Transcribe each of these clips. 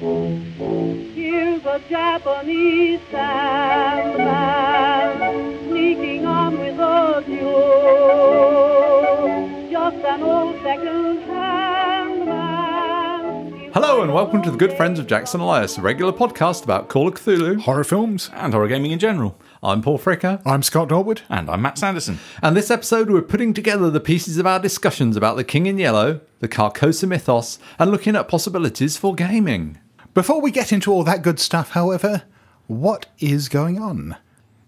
Here's a Japanese sandman sneaking on with a mule. Just an old second-hand man. Hello and welcome to the Good Friends of Jackson Elias, a regular podcast about Call of Cthulhu. horror films. and horror gaming in general. I'm Paul Fricker, I'm Scott Dorward. And I'm Matt Sanderson. and this episode we're putting together the pieces of our discussions about the King in Yellow, the Carcosa mythos, and looking at possibilities for gaming. Before we get into all that good stuff, however, what is going on?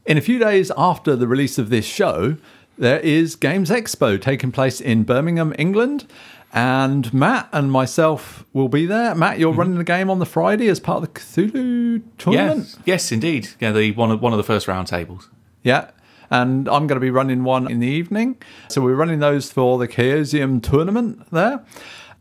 In a few days after the release of this show, there is Games Expo taking place in Birmingham, England. And Matt and myself will be there. Matt, you're mm-hmm. running the game on the Friday as part of the Cthulhu tournament. Yes, yes, indeed. Yeah, the one of one of the first round tables. Yeah. And I'm going to be running one in the evening. So we're running those for the Chaosium tournament there.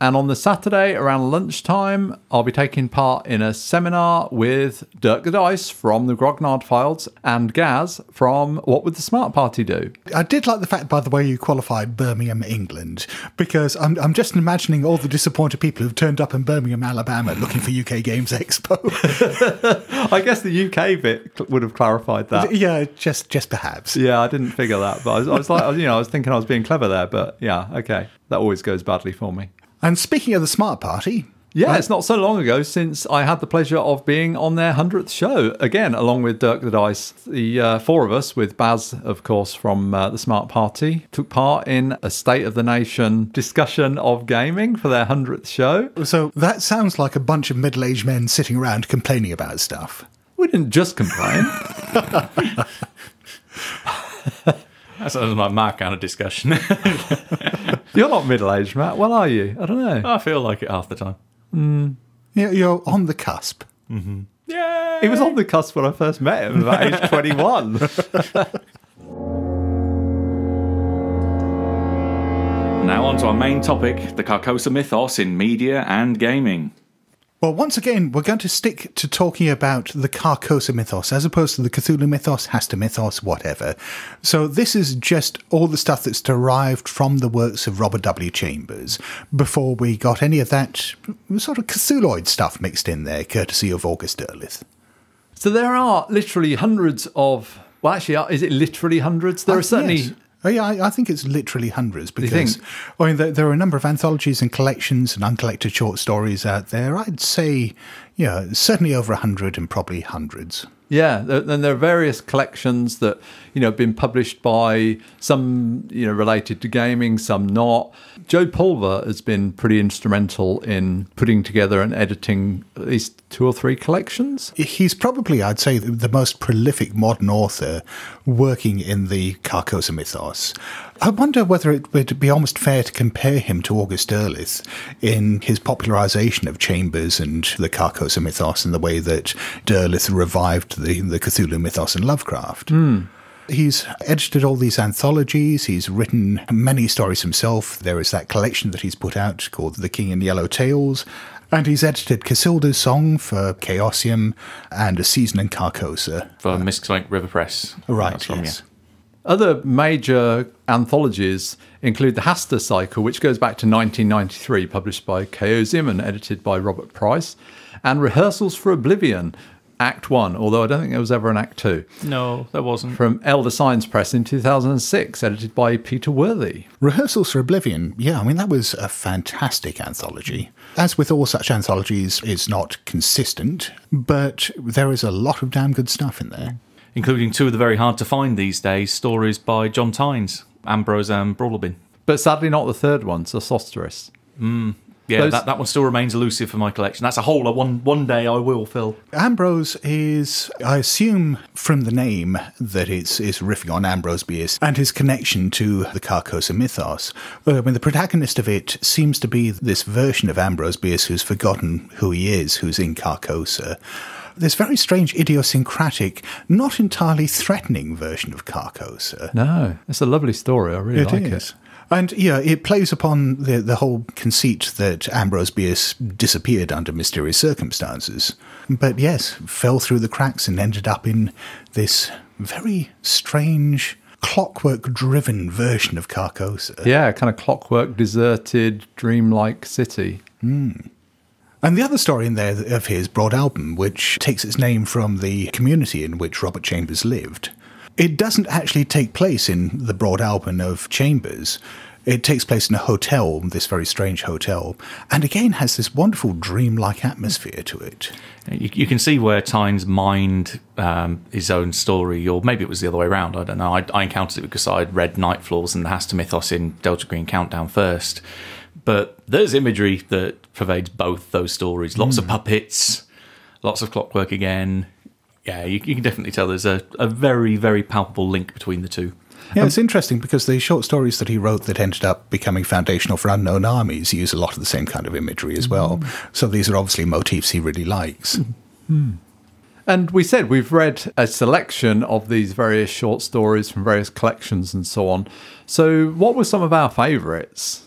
And on the Saturday around lunchtime, I'll be taking part in a seminar with Dirk the Dice from the Grognard Files and Gaz from What Would the Smart Party Do? I did like the fact, by the way, you qualified Birmingham, England, because I'm, I'm just imagining all the disappointed people who've turned up in Birmingham, Alabama looking for UK Games Expo. I guess the UK bit would have clarified that. yeah, just just perhaps. Yeah, I didn't figure that, but I was, I was like, you know, I was thinking I was being clever there, but yeah, okay, that always goes badly for me. And speaking of the Smart Party, Yeah, it's not so long ago since I had the pleasure of being on their 100th show, again, along with Dirk the Dice. The uh, four of us, with Baz, of course, from uh, the Smart Party, took part in a State of the Nation discussion of gaming for their 100th show. so that sounds like a bunch of middle aged men sitting around complaining about stuff. We didn't just complain. That sounds like my kind of discussion. You're not middle aged, Matt. Well, are you? I don't know. I feel like it half the time. Hmm. Yeah, you're on the cusp. Yeah. He was on the cusp when I first met him, about age 21. Now on to our main topic: the Carcosa mythos in media and gaming. Well, once again, we're going to stick to talking about the Carcosa mythos as opposed to the Cthulhu mythos, Hastur mythos, whatever. So, this is just all the stuff that's derived from the works of Robert W. Chambers before we got any of that sort of Cthulhuid stuff mixed in there, courtesy of August Derleth. So there are literally hundreds of. Well, actually, uh, is it literally hundreds? There are certainly. Yes. Oh, yeah, I, I think it's literally hundreds because? I mean there, there are a number of anthologies and collections and uncollected short stories out there. I'd say, yeah, certainly over a hundred and probably hundreds. Yeah, then there are various collections that you know been published by some you know related to gaming, some not. Joe Pulver has been pretty instrumental in putting together and editing at least two or three collections. He's probably, I'd say, the most prolific modern author working in the Carcosa mythos. I wonder whether it would be almost fair to compare him to August Derleth in his popularization of Chambers and the Carcosa mythos and the way that Derleth revived the, the Cthulhu mythos and Lovecraft. Hmm. He's edited all these anthologies. He's written many stories himself. There is that collection that he's put out called The King in the Yellow Tales. And he's edited Casilda's Song for Chaosium and A Season in Carcosa. For Miskatonic River Press. Right, That's from, yes. Other major anthologies include the Hastur Cycle, which goes back to 1993, published by Chaosium and edited by Robert Price, and Rehearsals for Oblivion, Act 1, although I don't think there was ever an Act 2. No, there wasn't. from Elder Signs Press in 2006, edited by Peter Worthy. Rehearsals for Oblivion, yeah, I mean, that was a fantastic anthology. As with all such anthologies, it's not consistent, but there is a lot of damn good stuff in there. Including two of the very hard to find these days stories by John Tynes, Ambrose and Broadalbin. But sadly, not the third one, Sosostris. Hmm. Yeah, Those- that, that one still remains elusive for my collection. That's a hole I one one day I will fill. Ambrose is, I assume from the name that it's, it's riffing on Ambrose Bierce and his connection to the Carcosa mythos. Uh, I mean, the protagonist of it seems to be this version of Ambrose Bierce who's forgotten who he is, who's in Carcosa. This very strange, idiosyncratic, not entirely threatening version of Carcosa. No, it's a lovely story. I really It like is. it. And yeah, it plays upon the the whole conceit that Ambrose Bierce disappeared under mysterious circumstances. But yes, fell through the cracks and ended up in this very strange, clockwork driven version of Carcosa. Yeah, kind of clockwork, deserted, dreamlike city. Hmm. And the other story in there of his, Broadalbin, which takes its name from the community in which Robert Chambers lived. It doesn't actually take place in the Broadalbin of Chambers. It takes place in a hotel, this very strange hotel, and again has this wonderful dreamlike atmosphere to it. You, you can see where Tynes mined um, his own story, or maybe it was the other way around. I don't know. I, I encountered it because I'd read Night Floors and the Hastur Mythos in Delta Green Countdown first. But there's imagery that pervades both those stories. Lots of puppets, lots of clockwork again. Yeah, you, you can definitely tell there's a, a very, very palpable link between the two. Yeah, it's interesting because the short stories that he wrote that ended up becoming foundational for Unknown Armies use a lot of the same kind of imagery as well. Mm. So these are obviously motifs he really likes. Mm. Mm. And we said we've read a selection of these various short stories from various collections and so on. So, what were some of our favourites?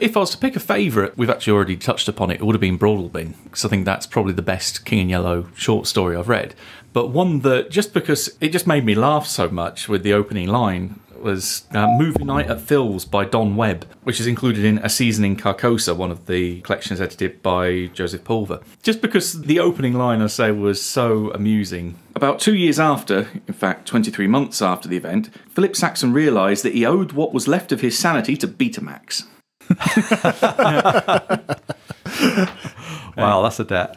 If I was to pick a favourite, we've actually already touched upon it. It would have been Broadalbin, because I think that's probably the best King in Yellow short story I've read. But one that, just because it just made me laugh so much with the opening line, was uh, Movie Night at Phil's by Don Webb, which is included in A Season in Carcosa, one of the collections edited by Joseph Pulver. Just because the opening line, I say, was so amusing. About two years after, in fact, 23 months after the event, Philip Saxon realised that he owed what was left of his sanity to Betamax. Wow, that's a debt.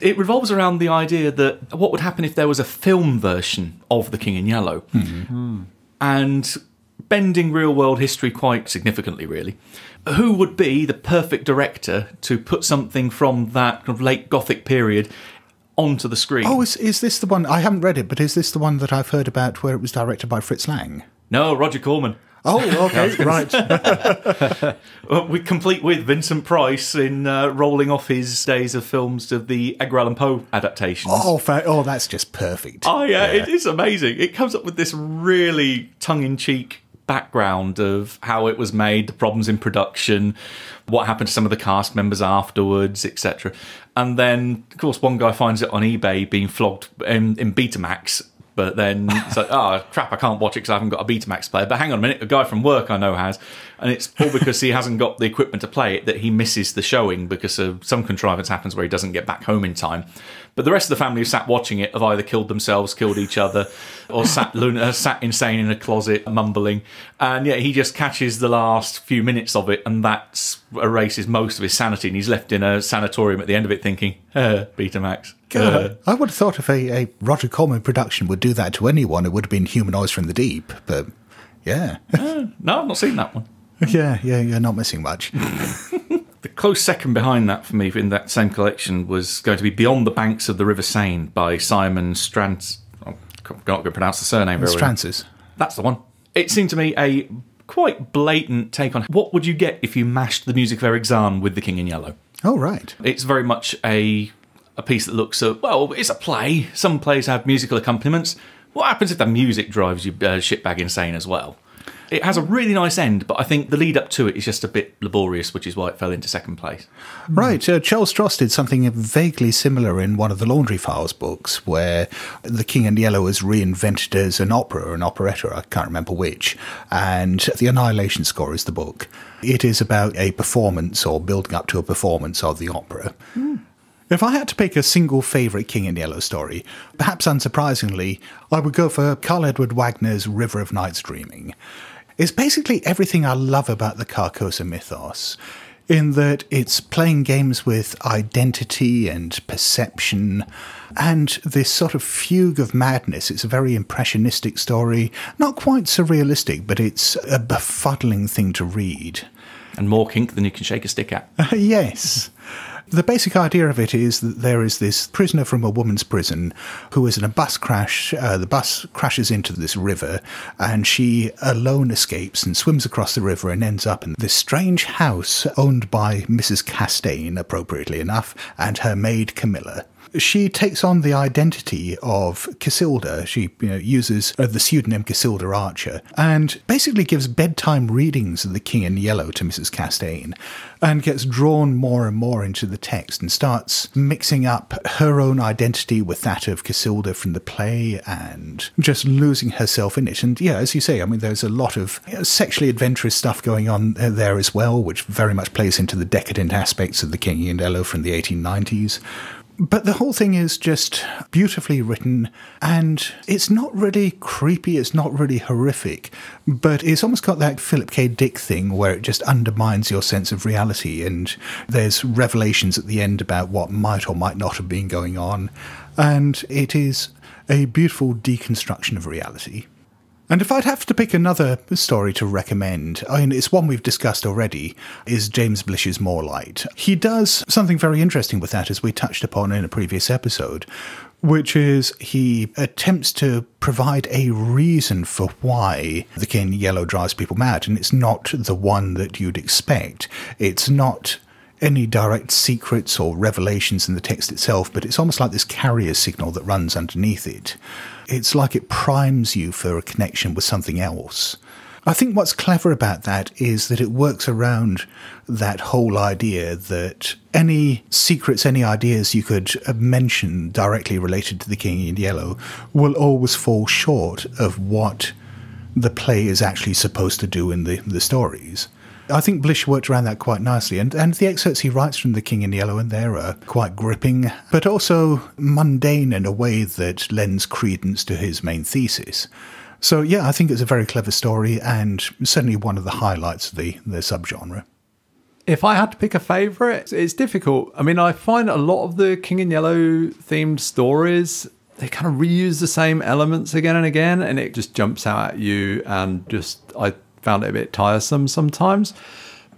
It revolves around the idea that what would happen if there was a film version of The King in Yellow, hmm. Hmm. and bending real world history quite significantly, really. Who would be the perfect director to put something from that kind of late Gothic period onto the screen? Oh, is, is this the one? I haven't read it, but is this the one that I've heard about where it was directed by Fritz Lang? no, Roger Corman. Oh, okay, right. Uh, We complete with Vincent Price in uh, rolling off his days of films of the Edgar Allan Poe adaptations. Oh, fa- oh, that's just perfect. Oh yeah, it is amazing. It comes up with this really tongue-in-cheek background of how it was made, the problems in production, what happened to some of the cast members afterwards, etc. And then, of course, one guy finds it on eBay being flogged in, in Betamax. But then it's like, oh crap, I can't watch it because I haven't got a Betamax player. But hang on a minute, a guy from work I know has, and it's all because he hasn't got the equipment to play it that he misses the showing because of some contrivance happens where he doesn't get back home in time. But the rest of the family who sat watching it have either killed themselves, killed each other, or sat lun- uh, sat insane in a closet mumbling. And yeah, he just catches the last few minutes of it, and that erases most of his sanity, and he's left in a sanatorium at the end of it thinking, uh, Betamax. uh." God, I would have thought if a, a Roger Corman production would do that to anyone, it would have been Humanoids from the Deep. But yeah, No, I've not seen that one. yeah, yeah, you're not missing much. The close second behind that for me in that same collection was going to be Beyond the Banks of the River Seine by Simon Strantz. I'm not going to pronounce the surname very. Strantzas. That's the one. It seemed to me a quite blatant take on what would you get if you mashed the music of Erich Zann with The King in Yellow. Oh, right. It's very much a a piece that looks at well, it's a play. Some plays have musical accompaniments. What happens if the music drives you uh, shitbag insane as well? It has a hmm. really nice end, but I think the lead up to it is just a bit laborious, which is why it fell into second place. Hmm. Right. Uh, Charles Stross did something vaguely similar in one of the Laundry Files books, where The King in Yellow was reinvented as an opera or an operetta, I can't remember which. And The Annihilation Score is the book. It is about a performance or building up to a performance of the opera. Hmm. If I had to pick a single favourite King in Yellow story, perhaps unsurprisingly, I would go for Karl Edward Wagner's River of Night's Dreaming. It's basically everything I love about the Carcosa mythos, in that it's playing games with identity and perception and this sort of fugue of madness. It's a very impressionistic story, not quite surrealistic, but it's a befuddling thing to read. And more kink than you can shake a stick at. yes. The basic idea of it is that there is this prisoner from a woman's prison who is in a bus crash. Uh, the bus crashes into this river, and she alone escapes and swims across the river and ends up in this strange house owned by Mrs. Castaigne, appropriately enough, and her maid Camilla. She takes on the identity of Casilda. She you know, uses uh, the pseudonym Casilda Archer and basically gives bedtime readings of The King in Yellow to Mrs. Castaigne and gets drawn more and more into the text and starts mixing up her own identity with that of Casilda from the play and just losing herself in it. And yeah, as you say, I mean, there's a lot of sexually adventurous stuff going on uh, there as well, which very much plays into the decadent aspects of The King in Yellow from the 1890s. But the whole thing is just beautifully written, and it's not really creepy, it's not really horrific, but it's almost got that Philip K. Dick thing where it just undermines your sense of reality, and there's revelations at the end about what might or might not have been going on, and it is a beautiful deconstruction of reality. And if I'd have to pick another story to recommend, I mean, it's one we've discussed already, is James Blish's More Light. He does something very interesting with that, as we touched upon in a previous episode, which is he attempts to provide a reason for why the King Yellow drives people mad, and it's not the one that you'd expect. It's not any direct secrets or revelations in the text itself, but it's almost like this carrier signal that runs underneath it. It's like it primes you for a connection with something else. I think what's clever about that is that it works around that whole idea that any secrets, any ideas you could mention directly related to the King in Yellow will always fall short of what the play is actually supposed to do in the, the stories. I think Blish worked around that quite nicely, and, and the excerpts he writes from The King in Yellow and there are quite gripping, but also mundane in a way that lends credence to his main thesis. So, yeah, I think it's a very clever story and certainly one of the highlights of the, the subgenre. If I had to pick a favourite, it's difficult. I mean, I find a lot of the King in Yellow themed stories, they kind of reuse the same elements again and again, and it just jumps out at you and just, I found it a bit tiresome sometimes.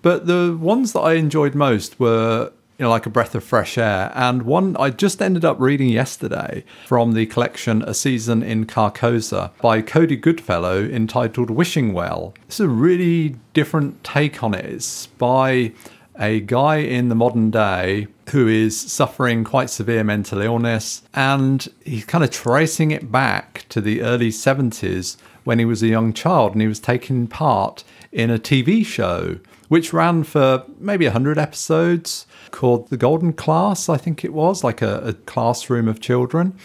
But the ones that I enjoyed most were you know, like a breath of fresh air. And one I just ended up reading yesterday from the collection A Season in Carcosa by Cody Goodfellow entitled Wishing Well. It's a really different take on it. It's by a guy in the modern day who is suffering quite severe mental illness and he's kind of tracing it back to the early 70s when he was a young child and he was taking part in a TV show which ran for maybe 100 episodes called The Golden Class, I think it was, like a, a classroom of children.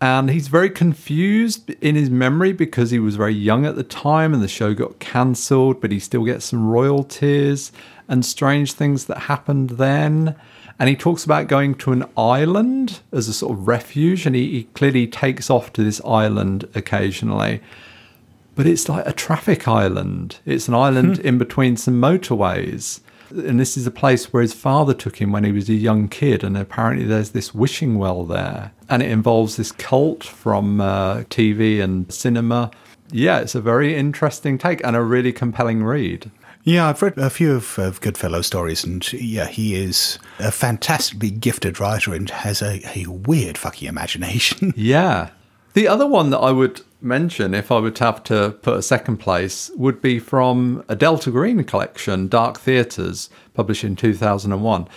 And he's very confused in his memory because he was very young at the time and the show got cancelled, but he still gets some royalties and strange things that happened then. And he talks about going to an island as a sort of refuge, and he, he clearly takes off to this island occasionally but it's like a traffic island. It's an island in between some motorways. And this is a place where his father took him when he was a young kid. And apparently, there's this wishing well there. And it involves this cult from uh, TV and cinema. Yeah, it's a very interesting take and a really compelling read. Yeah, I've read a few of, of Goodfellow stories, and yeah, he is a fantastically gifted writer and has a, a weird fucking imagination. Yeah. The other one that I would mention, if I would have to put a second place, would be from a Delta Green collection, Dark Theatres, published in 2001.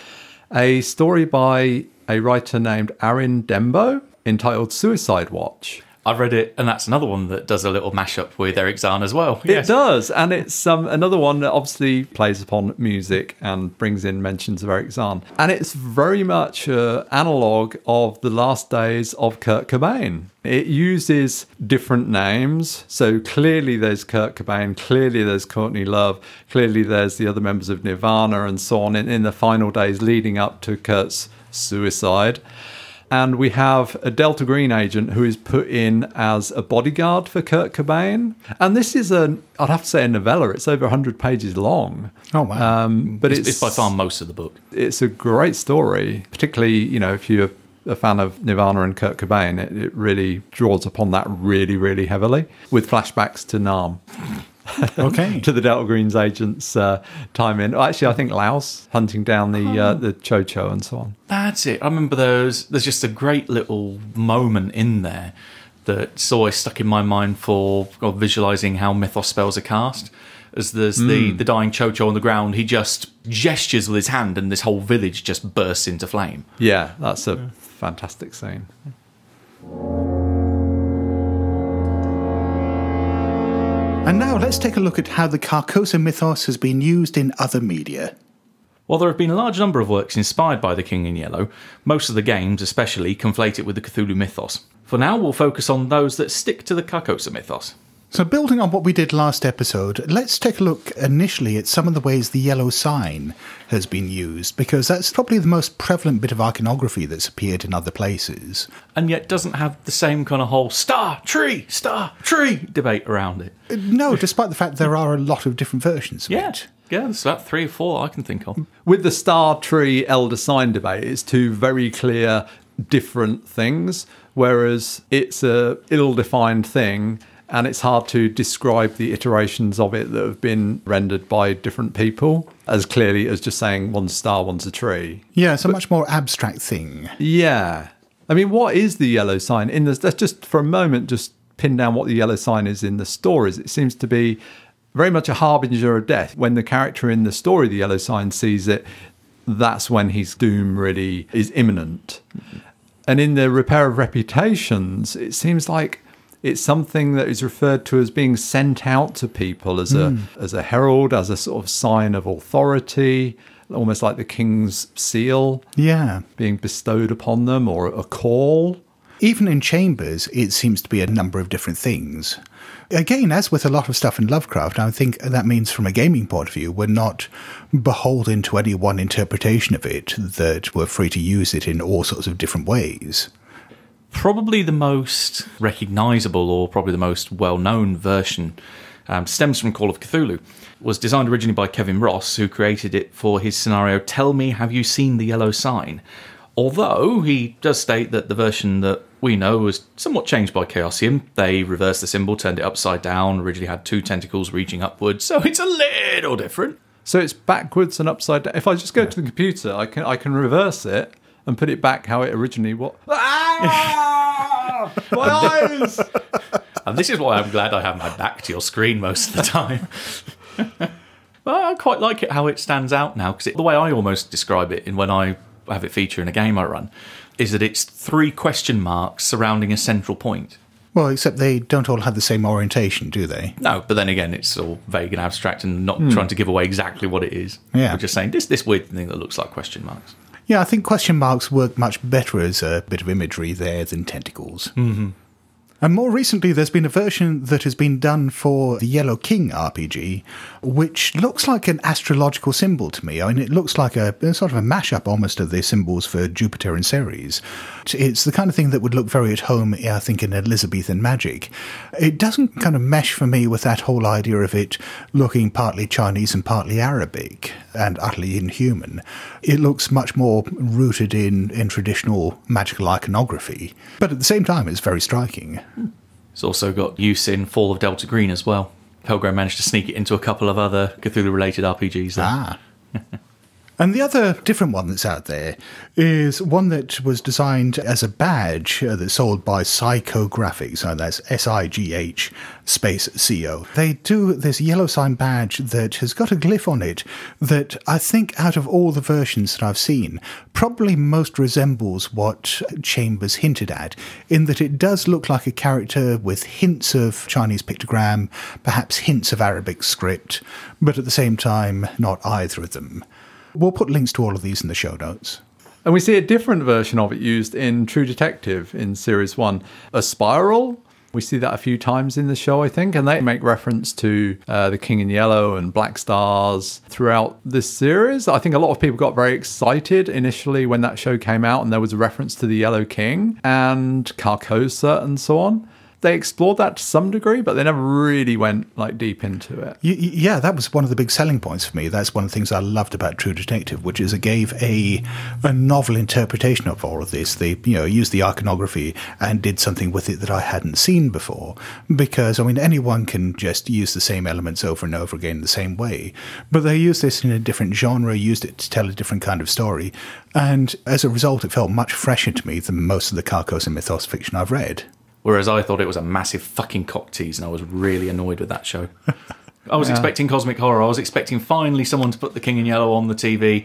A story by a writer named Aaron Dembo entitled Suicide Watch. I've read it, and that's another one that does a little mashup with Erich Zann as well. It does, and it's um, another one that obviously plays upon music and brings in mentions of Erich Zann. And it's very much an analogue of the last days of Kurt Cobain. It uses different names, so clearly there's Kurt Cobain, clearly there's Courtney Love, clearly there's the other members of Nirvana, and so on in, in the final days leading up to Kurt's suicide and we have a Delta Green agent who is put in as a bodyguard for Kurt Cobain. And this is a, I'd have to say, a novella. It's over 100 pages long. Oh, wow. Um, but It's, it's, it's by far most of the book. it's a great story, particularly, you know, if you're a fan of Nirvana and Kurt Cobain, it, it really draws upon that really, really heavily with flashbacks to Nam. Okay. to the Delta Greens agents' uh, time in. Actually, I think Laos hunting down the uh, the Tcho-Tcho and so on. That's it. I remember those. There's just a great little moment in there that's always stuck in my mind for visualizing how mythos spells are cast. As there's the, the dying Tcho-Tcho on the ground, he just gestures with his hand and this whole village just bursts into flame. Yeah, that's a fantastic scene. And now let's take a look at how the Carcosa mythos has been used in other media. While there have been a large number of works inspired by the King in Yellow, most of the games, especially, conflate it with the Cthulhu mythos. For now, we'll focus on those that stick to the Carcosa mythos. So, building on what we did last episode, let's take a look initially at some of the ways the yellow sign has been used, because that's probably the most prevalent bit of iconography that's appeared in other places. And yet doesn't have the same kind of whole star, tree, star, tree debate around it. Uh, no, despite the fact there are a lot of different versions of Yeah. it. Yeah, there's about three or four I can think of. With the Star Tree Elder Sign debate, it's two very clear different things, whereas it's a ill-defined thing and it's hard to describe the iterations of it that have been rendered by different people as clearly as just saying one's star, one's a tree. Yeah, it's a much more abstract thing. Yeah. I mean, what is the yellow sign in this? Let's just for a moment just pin down what the yellow sign is in the stories. It seems to be very much a harbinger of death. When the character in the story, the yellow sign, sees it, that's when his doom really is imminent. And in the repair of reputations, it seems like it's something that is referred to as being sent out to people as a hmm. as a herald, as a sort of sign of authority, almost like the king's seal Yeah. being bestowed upon them or a call. Even in Chambers, it seems to be a number of different things. Again, as with a lot of stuff in Lovecraft, I think that means from a gaming point of view, we're not beholden to any one interpretation of it, that we're free to use it in all sorts of different ways. Probably the most recognizable or probably the most well known version um, stems from Call of Cthulhu. Was designed originally by Kevin Ross, who created it for his scenario Tell Me, Have You Seen the Yellow Sign? Although he does state that the version that we know was somewhat changed by Chaosium. They reversed the symbol, turned it upside down, originally had two tentacles reaching upwards, so it's a little different. So it's backwards and upside down. If I just go to the computer, I can I can reverse it and put it back how it originally was. Ah! My eyes! And this is why I'm glad I have my back to your screen most of the time. well, I quite like it how it stands out now because the way I almost describe it in when I have it feature in a game I run is that it's three question marks surrounding a central point. Well, except they don't all have the same orientation, do they? No, but then again, it's all vague and abstract and not trying to give away exactly what it is. Yeah. We're just saying this this weird thing that looks like question marks. Yeah, I think question marks work much better as a bit of imagery there than tentacles. Mm-hmm. And more recently, there's been a version that has been done for the Yellow King RPG, which looks like an astrological symbol to me. I mean, it looks like a, sort of a mashup almost of the symbols for Jupiter and Ceres. It's the kind of thing that would look very at home, I think, in Elizabethan magic. It doesn't kind of mesh for me with that whole idea of it looking partly Chinese and partly Arabic and utterly inhuman. It looks much more rooted in, in traditional magical iconography, but at the same time, it's very striking. It's also got use in Fall of Delta Green as well. Pelgrane managed to sneak it into a couple of other Cthulhu related RPGs there. Ah. And the other different one that's out there is one that was designed as a badge uh, that's sold by Psychographics, and that's S I G H space C O. They do this yellow sign badge that has got a glyph on it that I think out of all the versions that I've seen, probably most resembles what Chambers hinted at, in that it does look like a character with hints of Chinese pictogram, perhaps hints of Arabic script, but at the same time, not either of them. We'll put links to all of these in the show notes. And we see a different version of it used in True Detective in Series 1. A spiral. We see that a few times in the show, I think, and they make reference to uh, the King in Yellow and Black Stars throughout this series. I think a lot of people got very excited initially when that show came out and there was a reference to the Yellow King and Carcosa and so on. They explored that to some degree, but they never really went like deep into it. Yeah, that was one of the big selling points for me. That's one of the things I loved about True Detective, which is it gave a a novel interpretation of all of this. They you know used the iconography and did something with it that I hadn't seen before. Because I mean, anyone can just use the same elements over and over again in the same way, but they used this in a different genre, used it to tell a different kind of story, and as a result, it felt much fresher to me than most of the Carcos and Mythos fiction I've read. Whereas I thought it was a massive fucking cock tease and I was really annoyed with that show. I was Yeah. expecting cosmic horror. I was expecting finally someone to put the King in Yellow on the TV,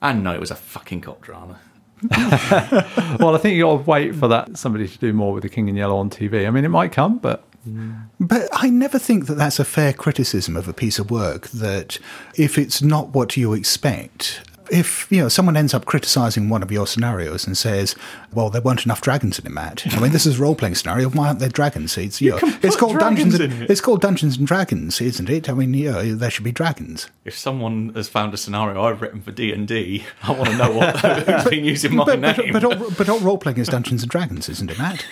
and no, it was a fucking cop drama. well, I think you got to wait for that somebody to do more with the King in Yellow on TV. I mean, it might come, but mm. But I never think that that's a fair criticism of a piece of work. That if it's not what you expect, if you know someone ends up criticizing one of your scenarios and says, "Well, there weren't enough dragons in it, Matt." I mean, this is a role playing scenario. Why aren't there dragons? It's you, know, can it's put called Dungeons. dragons And, in it. it's called Dungeons and Dragons, isn't it? I mean, you know, there should be dragons. If someone has found a scenario I've written for D and D, I want to know what who's been using my But, name. but, but, all, but all role playing is Dungeons and Dragons, isn't it, Matt?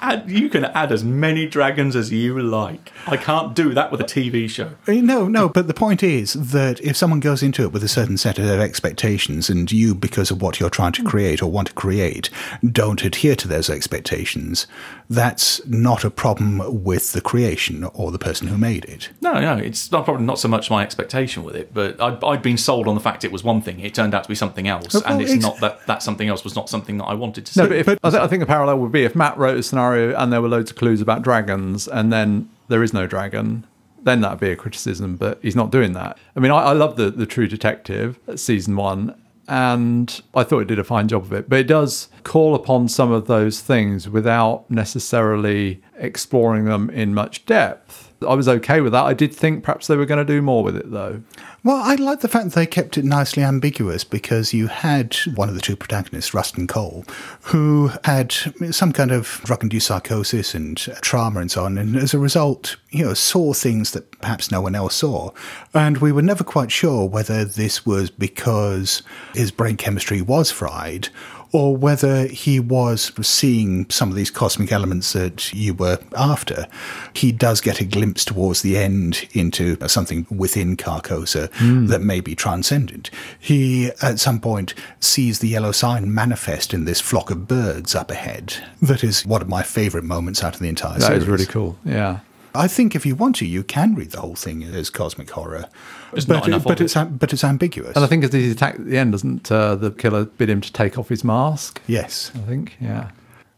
Add, you can add as many dragons as you like. I can't do that with a TV show. Uh, No, no, but the point is that if someone goes into it with a certain set of expectations and you, because of what you're trying to create or want to create, don't adhere to those expectations, that's not a problem with the creation or the person who made it. No, no, it's not probably not so much my expectation with it, but I'd, I'd been sold on the fact it was one thing. It turned out to be something else, Well, and it's ex- not that that something else was not something that I wanted to see. no. But, if, I, th- I think the parallel would be if Matt wrote a scenario and there were loads of clues about dragons, and then there is no dragon. Then that'd be a criticism, but he's not doing that. I mean, I, I love the the True Detective season one, and I thought it did a fine job of it. But it does call upon some of those things without necessarily exploring them in much depth. I was okay with that. I did think perhaps they were going to do more with it, though. Well, I like the fact they kept it nicely ambiguous because you had one of the two protagonists, Rustin Cohle, who had some kind of drug-induced psychosis and trauma and so on, and as a result, you know, saw things that perhaps no one else saw. And we were never quite sure whether this was because his brain chemistry was fried or whether he was seeing some of these cosmic elements that you were after. He does get a glimpse towards the end into something within Carcosa hmm. that may be transcendent. He, at some point, sees the yellow sign manifest in this flock of birds up ahead. That is one of my favourite moments out of the entire That series. is really cool. Yeah. I think if you want to, you can read the whole thing as cosmic horror. There's but, not enough but of it's but it's ambiguous. And I think as he attacked at the end, doesn't uh, the killer bid him to take off his mask? yes. I think, yeah.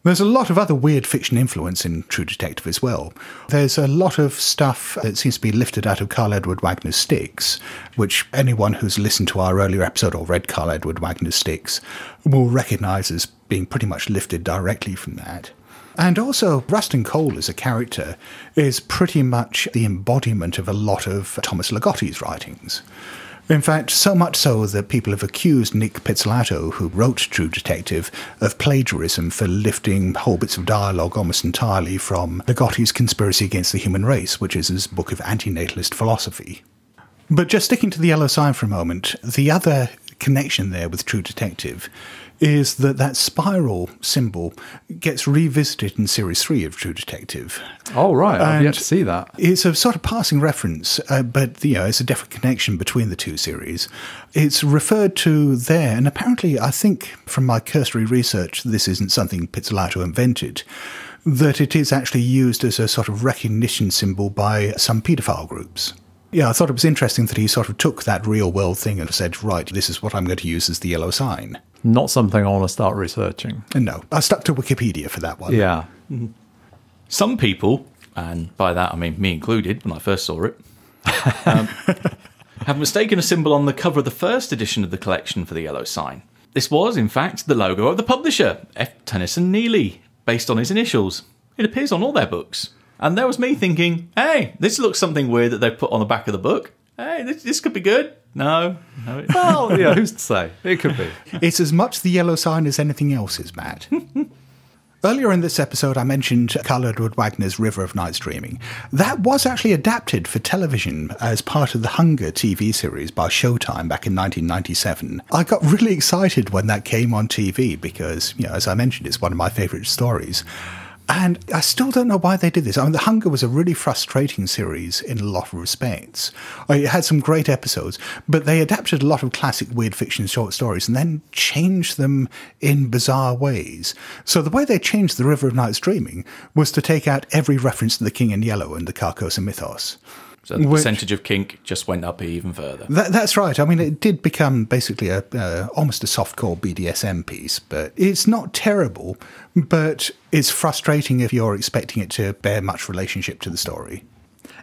There's a lot of other weird fiction influence in True Detective as well. There's a lot of stuff that seems to be lifted out of Karl Edward Wagner's Sticks, which anyone who's listened to our earlier episode or read Karl Edward Wagner's Sticks will recognise as being pretty much lifted directly from that. And also, Rustin Cohle as a character is pretty much the embodiment of a lot of Thomas Ligotti's writings. In fact, so much so that people have accused Nic Pizzolatto, who wrote True Detective, of plagiarism for lifting whole bits of dialogue almost entirely from Ligotti's Conspiracy Against the Human Race, which is his book of antinatalist philosophy. But just sticking to the yellow sign for a moment, the other connection there with True Detective is that that spiral symbol gets revisited in series three of True Detective. Oh, right. I've yet to see that. It's a sort of passing reference, uh, but you know, it's a definite connection between the two series. It's referred to there, and apparently, I think from my cursory research, this isn't something Pizzolatto invented. That it is actually used as a sort of recognition symbol by some paedophile groups. Yeah, I thought it was interesting that he sort of took that real world thing and said, right, this is what I'm going to use as the yellow sign. Not something I want to start researching. And no, I stuck to Wikipedia for that one. Yeah. Some people, and by that I mean me included when I first saw it, um, have mistaken a symbol on the cover of the first edition of the collection for the yellow sign. This was, in fact, the logo of the publisher, F. Tennyson Neely, based on his initials. It appears on all their books. And there was me thinking, hey, this looks something weird that they've put on the back of the book. Hey, this, this could be good. No, no. It, Well, yeah, who's to say? It could be. It's as much the yellow sign as anything else is, Matt. Earlier in this episode, I mentioned Karl Edward Wagner's River of Nights Dreaming. That was actually adapted for television as part of the Hunger TV series by Showtime back in 1997. I got really excited when that came on TV because, you know, as I mentioned, it's one of my favourite stories. And I still don't know why they did this. I mean, The Hunger was a really frustrating series in a lot of respects. Uh, It had some great episodes, but they adapted a lot of classic weird fiction short stories and then changed them in bizarre ways. So the way they changed The River of Nights Dreaming was to take out every reference to the King in Yellow and the Carcosa mythos. So the Which- percentage of kink just went up even further. That, that's right. I mean, it did become basically a uh, almost a softcore BDSM piece, but it's not terrible. But it's frustrating if you're expecting it to bear much relationship to the story.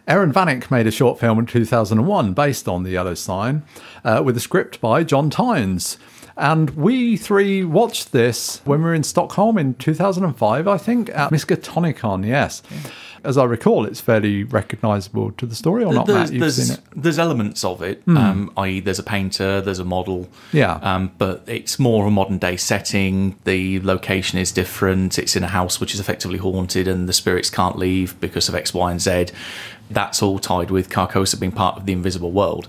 Aaron Vanek made a short film in 2001 based on The Yellow Sign uh, with a script by John Tynes. And we three watched this when we were in Stockholm in 2005, I think, at Miskatonicon, yes. As I recall, it's fairly recognisable to the story, or not, there's, Matt? You've there's, seen it. There's elements of it, um, i.e., there's a painter, there's a model. Yeah. Um, but it's more a modern day setting. The location is different. It's in a house which is effectively haunted, and the spirits can't leave because of X, Y, and Z. That's all tied with Carcosa being part of the invisible world.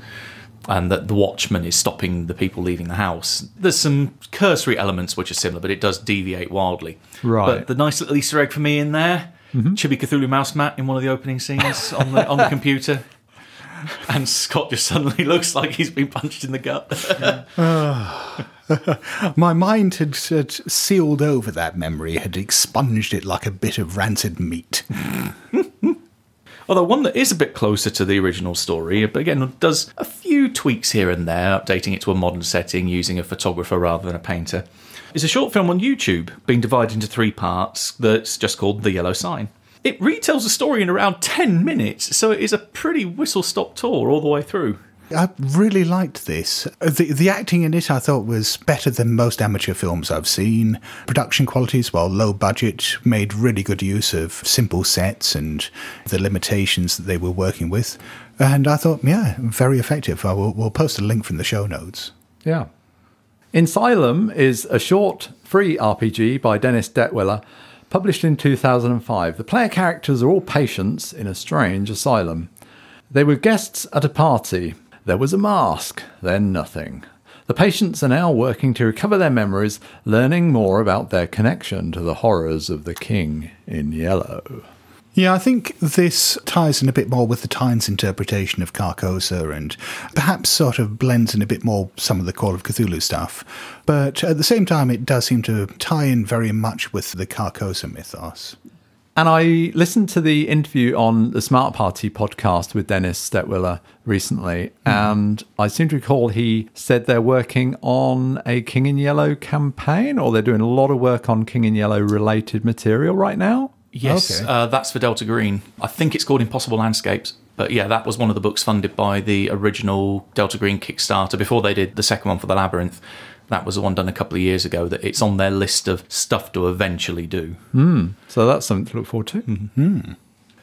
And that the watchman is stopping the people leaving the house. There's some cursory elements which are similar, but it does deviate wildly. Right. But the nice little Easter egg for me in there, Mm-hmm. Chibi Cthulhu mouse mat in one of the opening scenes on the on the computer. And Scott just suddenly looks like he's been punched in the gut. My mind had, had sealed over that memory, had expunged it like a bit of rancid meat. Although one that is a bit closer to the original story, but again does a few tweaks here and there, updating it to a modern setting using a photographer rather than a painter, is a short film on YouTube being divided into three parts that's just called The Yellow Sign. It retells the story in around 10 minutes, so it is a pretty whistle stop tour all the way through. I really liked this. The, the acting in it I thought was better than most amateur films I've seen. Production qualities, while low budget, made really good use of simple sets and the limitations that they were working with. And I thought, yeah, very effective. I will, we'll post a link from the show notes. Yeah. Asylum is a short, free RPG by Dennis Detwiller, published in 2005. The player characters are all patients in a strange asylum. They were guests at a party. There was a mask, then nothing. The patients are now working to recover their memories, learning more about their connection to the horrors of the King in Yellow. Yeah, I think this ties in a bit more with the Tynes interpretation of Carcosa and perhaps sort of blends in a bit more some of the Call of Cthulhu stuff. But at the same time, it does seem to tie in very much with the Carcosa mythos. And I listened to the interview on the Smart Party podcast with Dennis Detwiller recently, hmm. and I seem to recall he said they're working on a King in Yellow campaign, or they're doing a lot of work on King in Yellow related material right now. Yes, Okay. uh, that's for Delta Green. I think it's called Impossible Landscapes. But yeah, that was one of the books funded by the original Delta Green Kickstarter before they did the second one for the Labyrinth. That was the one done a couple of years ago. That it's on their list of stuff to eventually do. So that's something to look forward to.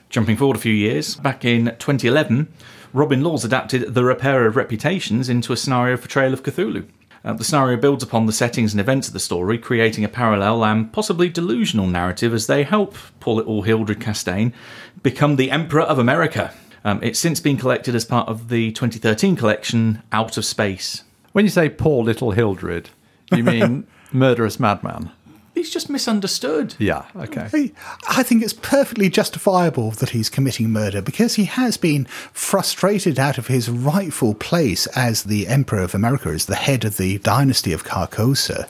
Jumping forward a few years, back in 2011, Robin Laws adapted The Repairer of Reputations into a scenario for Trail of Cthulhu. Uh, the scenario builds upon the settings and events of the story, creating a parallel and possibly delusional narrative as they help Paul or Hildred Castaigne become the Emperor of America. Um, it's since been collected as part of the 2013 collection Out of Space. When you say poor little Hildred, you mean murderous madman? He's just misunderstood. Yeah, okay. I- I think it's perfectly justifiable that he's committing murder because he has been frustrated out of his rightful place as the Emperor of America, as the head of the dynasty of Carcosa.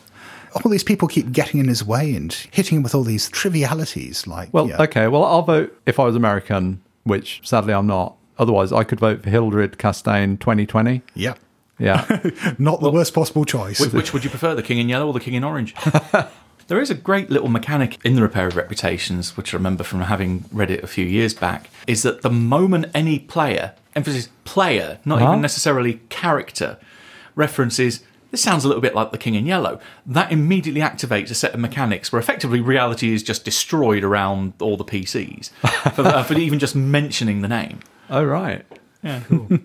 All these people keep getting in his way and hitting him with all these trivialities like. Well, yeah. okay. Well, I'll vote if I was American, which sadly I'm not. Otherwise, I could vote for Hildred Castaigne 2020. Yeah. Yeah. Not the worst possible choice. Which, which would you prefer, the King in Yellow or the King in Orange? there is a great little mechanic in the Repair of Reputations, which I remember from having read it a few years back, is that the moment any player, emphasis player, not Uh-huh. even necessarily character, references this sounds a little bit like the King in Yellow. That immediately activates a set of mechanics where effectively reality is just destroyed around all the PCs for, uh, for even just mentioning the name. oh, right. Yeah, cool.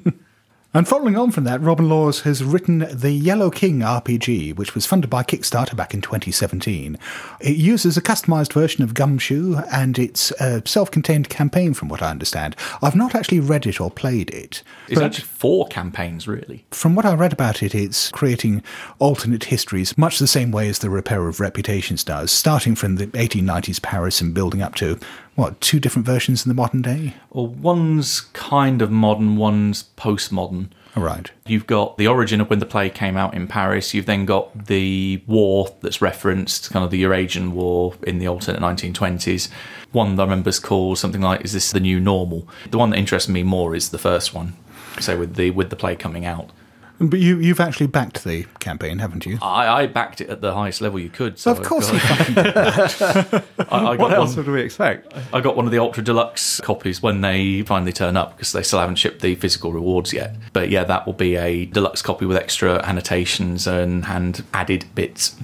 And following on from that, Robin Laws has written the Yellow King RPG, which was funded by Kickstarter back in 2017. It uses a customized version of Gumshoe, and it's a self contained campaign, from what I understand. I've not actually read it or played it. it's actually four campaigns, really. from what I read about it, it's creating alternate histories, much the same way as the Repair of Reputations does, starting from the 1890s Paris and building up to, what, two different versions in the modern day? Well, one's kind of modern, one's postmodern. All right. You've got the origin of when the play came out in Paris. You've then got the war that's referenced, kind of the Eurasian War in the alternate 1920s. One that I remember is called something like "Is this the new normal?" The one that interests me more is the first one. So with the with the play coming out. But you, you've actually backed the campaign, haven't you? I, I backed it at the highest level you could. So of course got- you fucking did. I, I What got else one, would we expect? I got one of the ultra deluxe copies when they finally turn up because they still haven't shipped the physical rewards yet. But yeah, that will be a deluxe copy with extra annotations and hand added bits.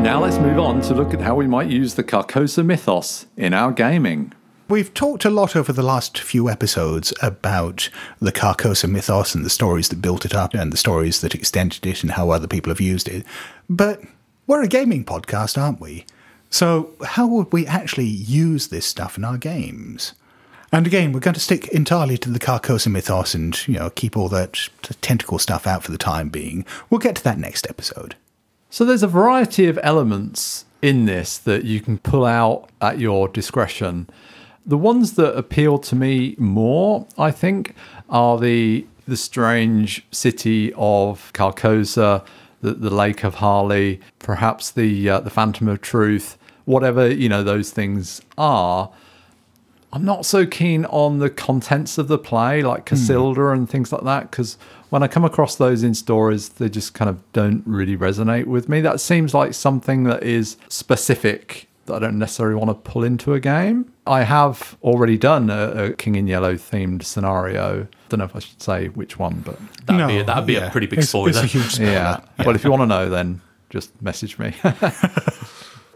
Now let's move on to look at how we might use the Carcosa mythos in our gaming. We've talked a lot over the last few episodes about the Carcosa mythos and the stories that built it up and the stories that extended it and how other people have used it. But we're a gaming podcast, aren't we? So, how would we actually use this stuff in our games? And again, we're going to stick entirely to the Carcosa mythos and, you know, keep all that tentacle stuff out for the time being. We'll get to that next episode. So there's a variety of elements in this that you can pull out at your discretion. The ones that appeal to me more, I think, are the the strange city of Carcosa, the, the Lake of Hali, perhaps the uh, the Phantom of Truth, whatever you know those things are. I'm not so keen on the contents of the play, like Casilda and things like that, because when I come across those in stories, they just kind of don't really resonate with me. That seems like something that is specific that I don't necessarily want to pull into a game. I have already done a, a King in Yellow themed scenario. I don't know if I should say which one, but That'd be, that'd be yeah. a pretty big It's- spoiler. It's a huge spoiler. yeah. Well, if you want to know, then just message me.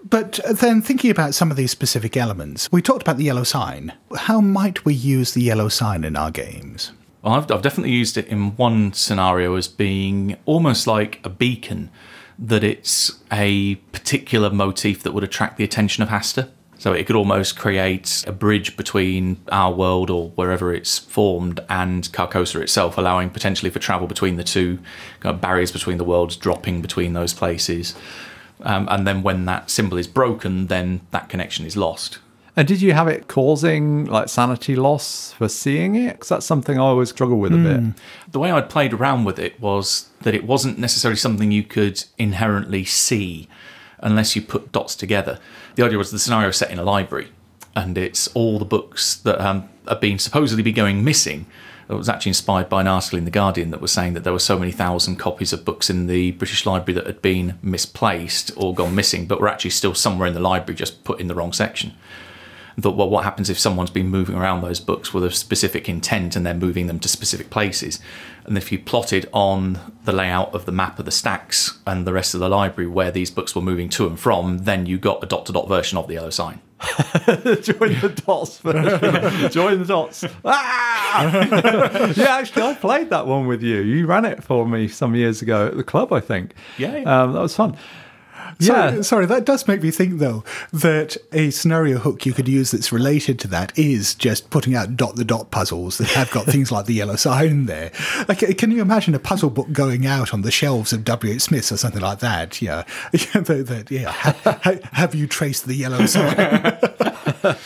But uh, then thinking about some of these specific elements, we talked about the yellow sign. How might we use the yellow sign in our games? Well, I've, I've definitely used it in one scenario as being almost like a beacon, that it's a particular motif that would attract the attention of Hastur. So it could almost create a bridge between our world or wherever it's formed and Carcosa itself, allowing potentially for travel between the two, barriers between the worlds dropping between those places. Um, and then when that symbol is broken, then that connection is lost. And did you have it causing like sanity loss for seeing it? Because that's something I always struggle with a bit. the way I'd played around with it was that it wasn't necessarily something you could inherently see unless you put dots together. The idea was the scenario is set in a library, and it's all the books that um, have been supposedly be going missing. It was actually inspired by an article in the Guardian that was saying that there were so many thousand copies of books in the British Library that had been misplaced or gone missing, but were actually still somewhere in the library, just put in the wrong section thought, well, what happens if someone's been moving around those books with a specific intent and they're moving them to specific places? And if you plotted on the layout of the map of the stacks and the rest of the library where these books were moving to and from, then you got a dot to dot version of the yellow sign. Join the dots. version. Join the dots. Ah! yeah, actually, I played that one with you. You ran it for me some years ago at the club, I think. Yeah, yeah. Um, that was fun. Sorry, Yeah, sorry, that does make me think though that a scenario hook you could use that's related to that is just putting out dot the dot puzzles that have got things like the yellow sign in there. Like, uh, can you imagine a puzzle book going out on the shelves of W. H. Smith's or something like that? Yeah, that, yeah. Ha, ha, have you traced the yellow sign?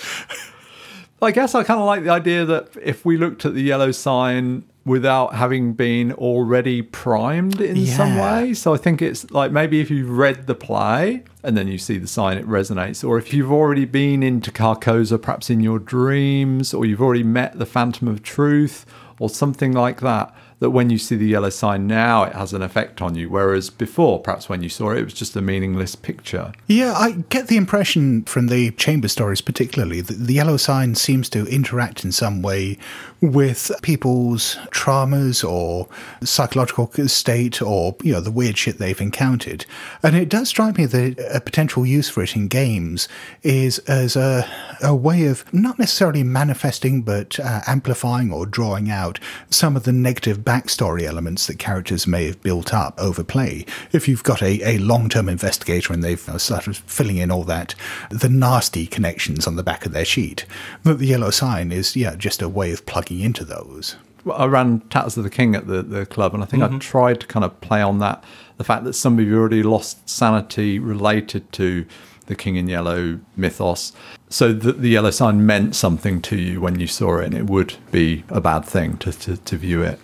I guess I kind of like the idea that if we looked at the yellow sign without having been already primed in some way. So I think it's like maybe if you've read the play and then you see the sign, it resonates. Or if you've already been into Carcosa, perhaps in your dreams, or you've already met the Phantom of Truth, or something like that, that when you see the yellow sign now, it has an effect on you. Whereas before, perhaps when you saw it, it was just a meaningless picture. Yeah, I get the impression from the chamber stories, particularly, that the yellow sign seems to interact in some way with people's traumas or psychological state or, you know, the weird shit they've encountered. And it does strike me that a potential use for it in games is as a, a way of not necessarily manifesting, but uh, amplifying or drawing out some of the negative backstory elements that characters may have built up over play. If you've got a, a long term investigator and they've uh, started filling in all that, the nasty connections on the back of their sheet, that the yellow sign is, yeah, just a way of plugging into those. I ran Tatters of the King at the, the club, and I think I tried to kind of play on that the fact that some of you already lost sanity related to the King in Yellow mythos, so that the yellow sign meant something to you when you saw it, and it would be a bad thing to, to, to view it.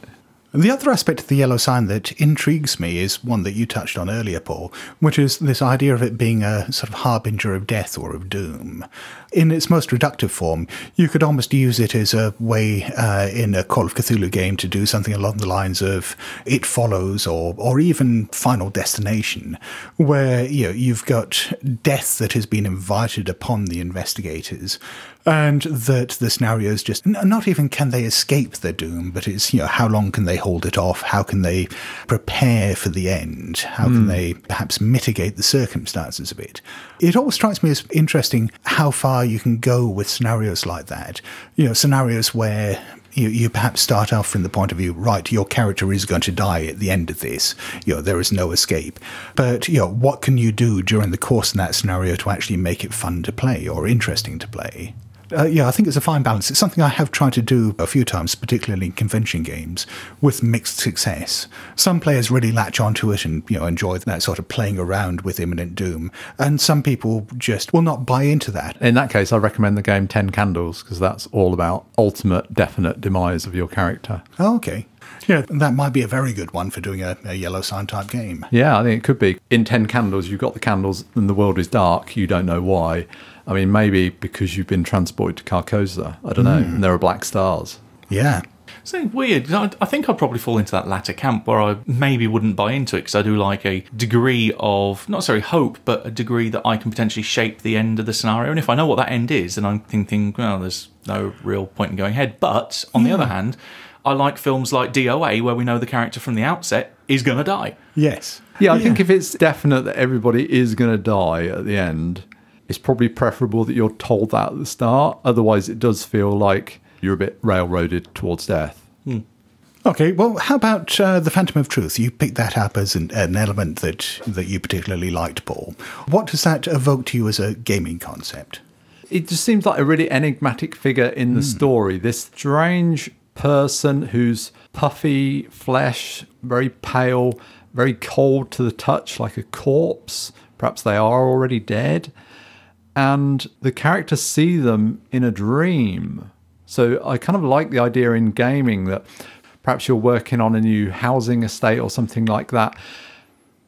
The other aspect of the yellow sign that intrigues me is one that you touched on earlier, Paul, which is this idea of it being a sort of harbinger of death or of doom. In its most reductive form, you could almost use it as a way uh, in a Call of Cthulhu game to do something along the lines of It Follows or, or even Final Destination, where you know, you've got death that has been invited upon the investigators and that the scenario is just not even can they escape the doom, but it's you know how long can they hold it off? How can they prepare for the end? How can hmm. they perhaps mitigate the circumstances a bit? It always strikes me as interesting how far you can go with scenarios like that. You know, scenarios where you, you perhaps start off from the point of view, right, your character is going to die at the end of this. You know, there is no escape. But, you know, what can you do during the course of that scenario to actually make it fun to play or interesting to play? Uh, yeah, I think it's a fine balance. It's something I have tried to do a few times, particularly in convention games, with mixed success. Some players really latch onto it and you know enjoy that sort of playing around with imminent doom, and some people just will not buy into that. In that case, I recommend the game Ten Candles because that's all about ultimate, definite demise of your character. Oh, okay. Yeah, that might be a very good one for doing a, a yellow sign type game. Yeah, I think it could be. In Ten Candles, you've got the candles and the world is dark. You don't know why. I mean, maybe because you've been transported to Carcosa. I don't know. Hmm. And there are black stars. Yeah. So weird. I I think I'd probably fall into that latter camp where I maybe wouldn't buy into it because I do like a degree of not necessarily hope, but a degree that I can potentially shape the end of the scenario. And if I know what that end is, then I'm thinking, well, there's no real point in going ahead. But on the hmm. other hand, I like films like DOA where we know the character from the outset is going to die. Yes. Yeah, I think if it's definite that everybody is going to die at the end, it's probably preferable that you're told that at the start. Otherwise, it does feel like you're a bit railroaded towards death. Okay, well, how about uh, the Phantom of Truth? You picked that up as an, an element that that you particularly liked, Paul. What does that evoke to you as a gaming concept? it just seems like a really enigmatic figure in the story. This strange person who's puffy flesh, very pale, very cold to the touch, like a corpse. Perhaps they are already dead. And the characters see them in a dream. So I kind of like the idea in gaming that perhaps you're working on a new housing estate or something like that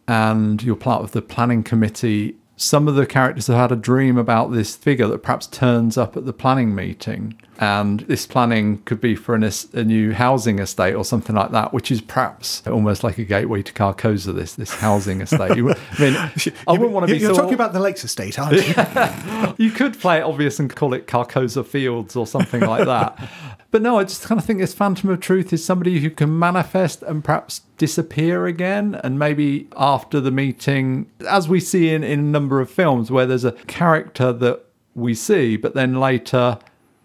and you're part of the planning committee, some of the characters have had a dream about this figure that perhaps turns up at the planning meeting. And this planning could be for an, a new housing estate or something like that, which is perhaps almost like a gateway to Carcosa, this, this housing estate. I mean, I wouldn't want to be You're so- talking about the Lakes Estate, aren't you? you could play it obvious and call it Carcosa Fields or something like that. But no, I just kind of think this Phantom of Truth is somebody who can manifest and perhaps disappear again. And maybe after the meeting, as we see in, in a number of films where there's a character that we see, but then later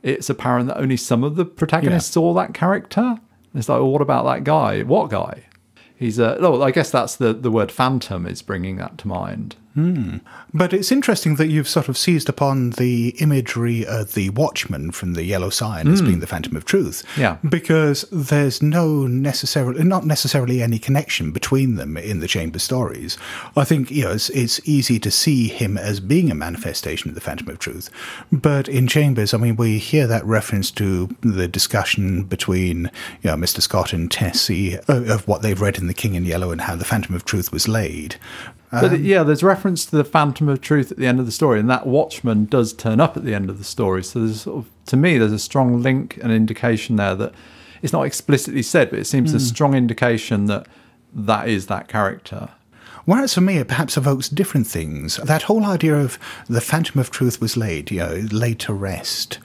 it's apparent that only some of the protagonists saw that character. It's like, well, what about that guy? What guy? He's a. Oh, I guess that's the, the word phantom is bringing that to mind. Hmm. But it's interesting that you've sort of seized upon the imagery of the Watchman from the Yellow Sign as hmm. being the Phantom of Truth. Yeah. Because there's no necessarily, not necessarily any connection between them in the Chamber stories. I think, you know, it's, it's easy to see him as being a manifestation of the Phantom of Truth. But in Chambers, I mean, we hear that reference to the discussion between, you know, Mr. Scott and Tessie of, of what they've read in The King in Yellow and how the Phantom of Truth was laid. But um, yeah, there's reference to the Phantom of Truth at the end of the story, and that Watchman does turn up at the end of the story. So there's sort of, to me, there's a strong link and indication there that it's not explicitly said, but it seems a hmm. strong indication that that is that character. Whereas for me, it perhaps evokes different things. That whole idea of the phantom of truth was laid, you know, laid to rest.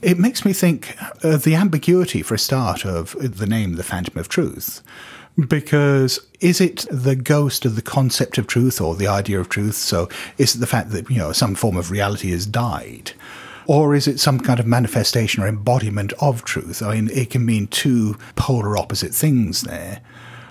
It makes me think of the ambiguity, for a start, of the name, the phantom of truth. Because is it the ghost of the concept of truth or the idea of truth? So is it the fact that, you know, some form of reality has died? Or is it some kind of manifestation or embodiment of truth? I mean, it can mean two polar opposite things there.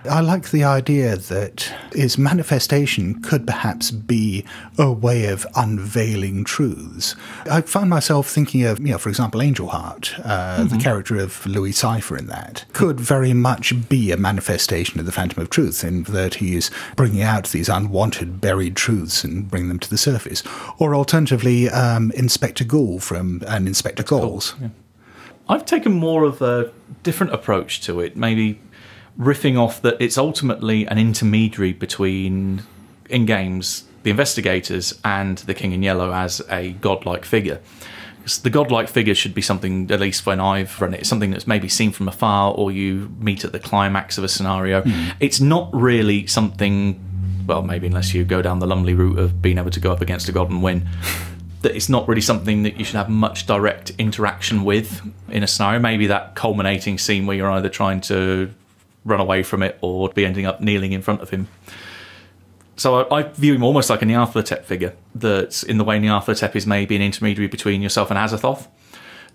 I like the idea that its manifestation could perhaps be a way of unveiling truths. I find myself thinking of, you know, for example, Angel Heart, uh, the character of Louis Cyphre in that, could very much be a manifestation of the Phantom of Truth in that he is bringing out these unwanted buried truths and bring them to the surface. Or alternatively, um, Inspector Goole from and Inspector Calls. I've taken more of a different approach to it. Maybe riffing off that it's ultimately an intermediary between in games the investigators and the King in Yellow as a godlike figure The godlike figure should be something, at least when I've run it, something that's maybe seen from afar or you meet at the climax of a scenario. Hmm. It's not really something, well, maybe unless you go down the Lumley route of being able to go up against a god and win, that it's not really something that you should have much direct interaction with in a scenario. Maybe that culminating scene where you're either trying to run away from it or be ending up kneeling in front of him. So I, I view him almost like a Nyarlathotep figure. That in the way Nyarlathotep is maybe an intermediary between yourself and Azathoth.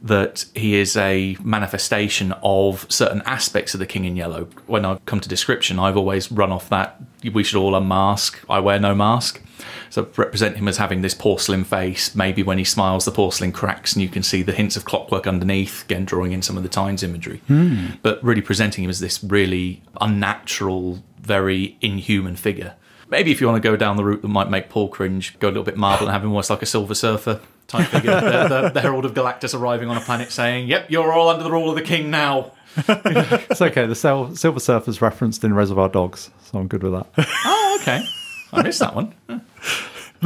That he is a manifestation of certain aspects of the King in Yellow. When I come to description, I've always run off that we should all unmask. I wear no mask. So represent him as having this porcelain face. Maybe when he smiles, the porcelain cracks and you can see the hints of clockwork underneath. Again, drawing in some of the Tynes imagery. Hmm. But really presenting him as this really unnatural, very inhuman figure. Maybe if you want to go down the route that might make Paul cringe, go a little bit Marvel and have him almost like a Silver Surfer type figure. the, the, the Herald of Galactus arriving on a planet saying, Yep, you're all under the rule of the king now. It's okay. The Sil- Silver Surfer's referenced in Reservoir Dogs, so I'm good with that. Oh, okay. I missed that one.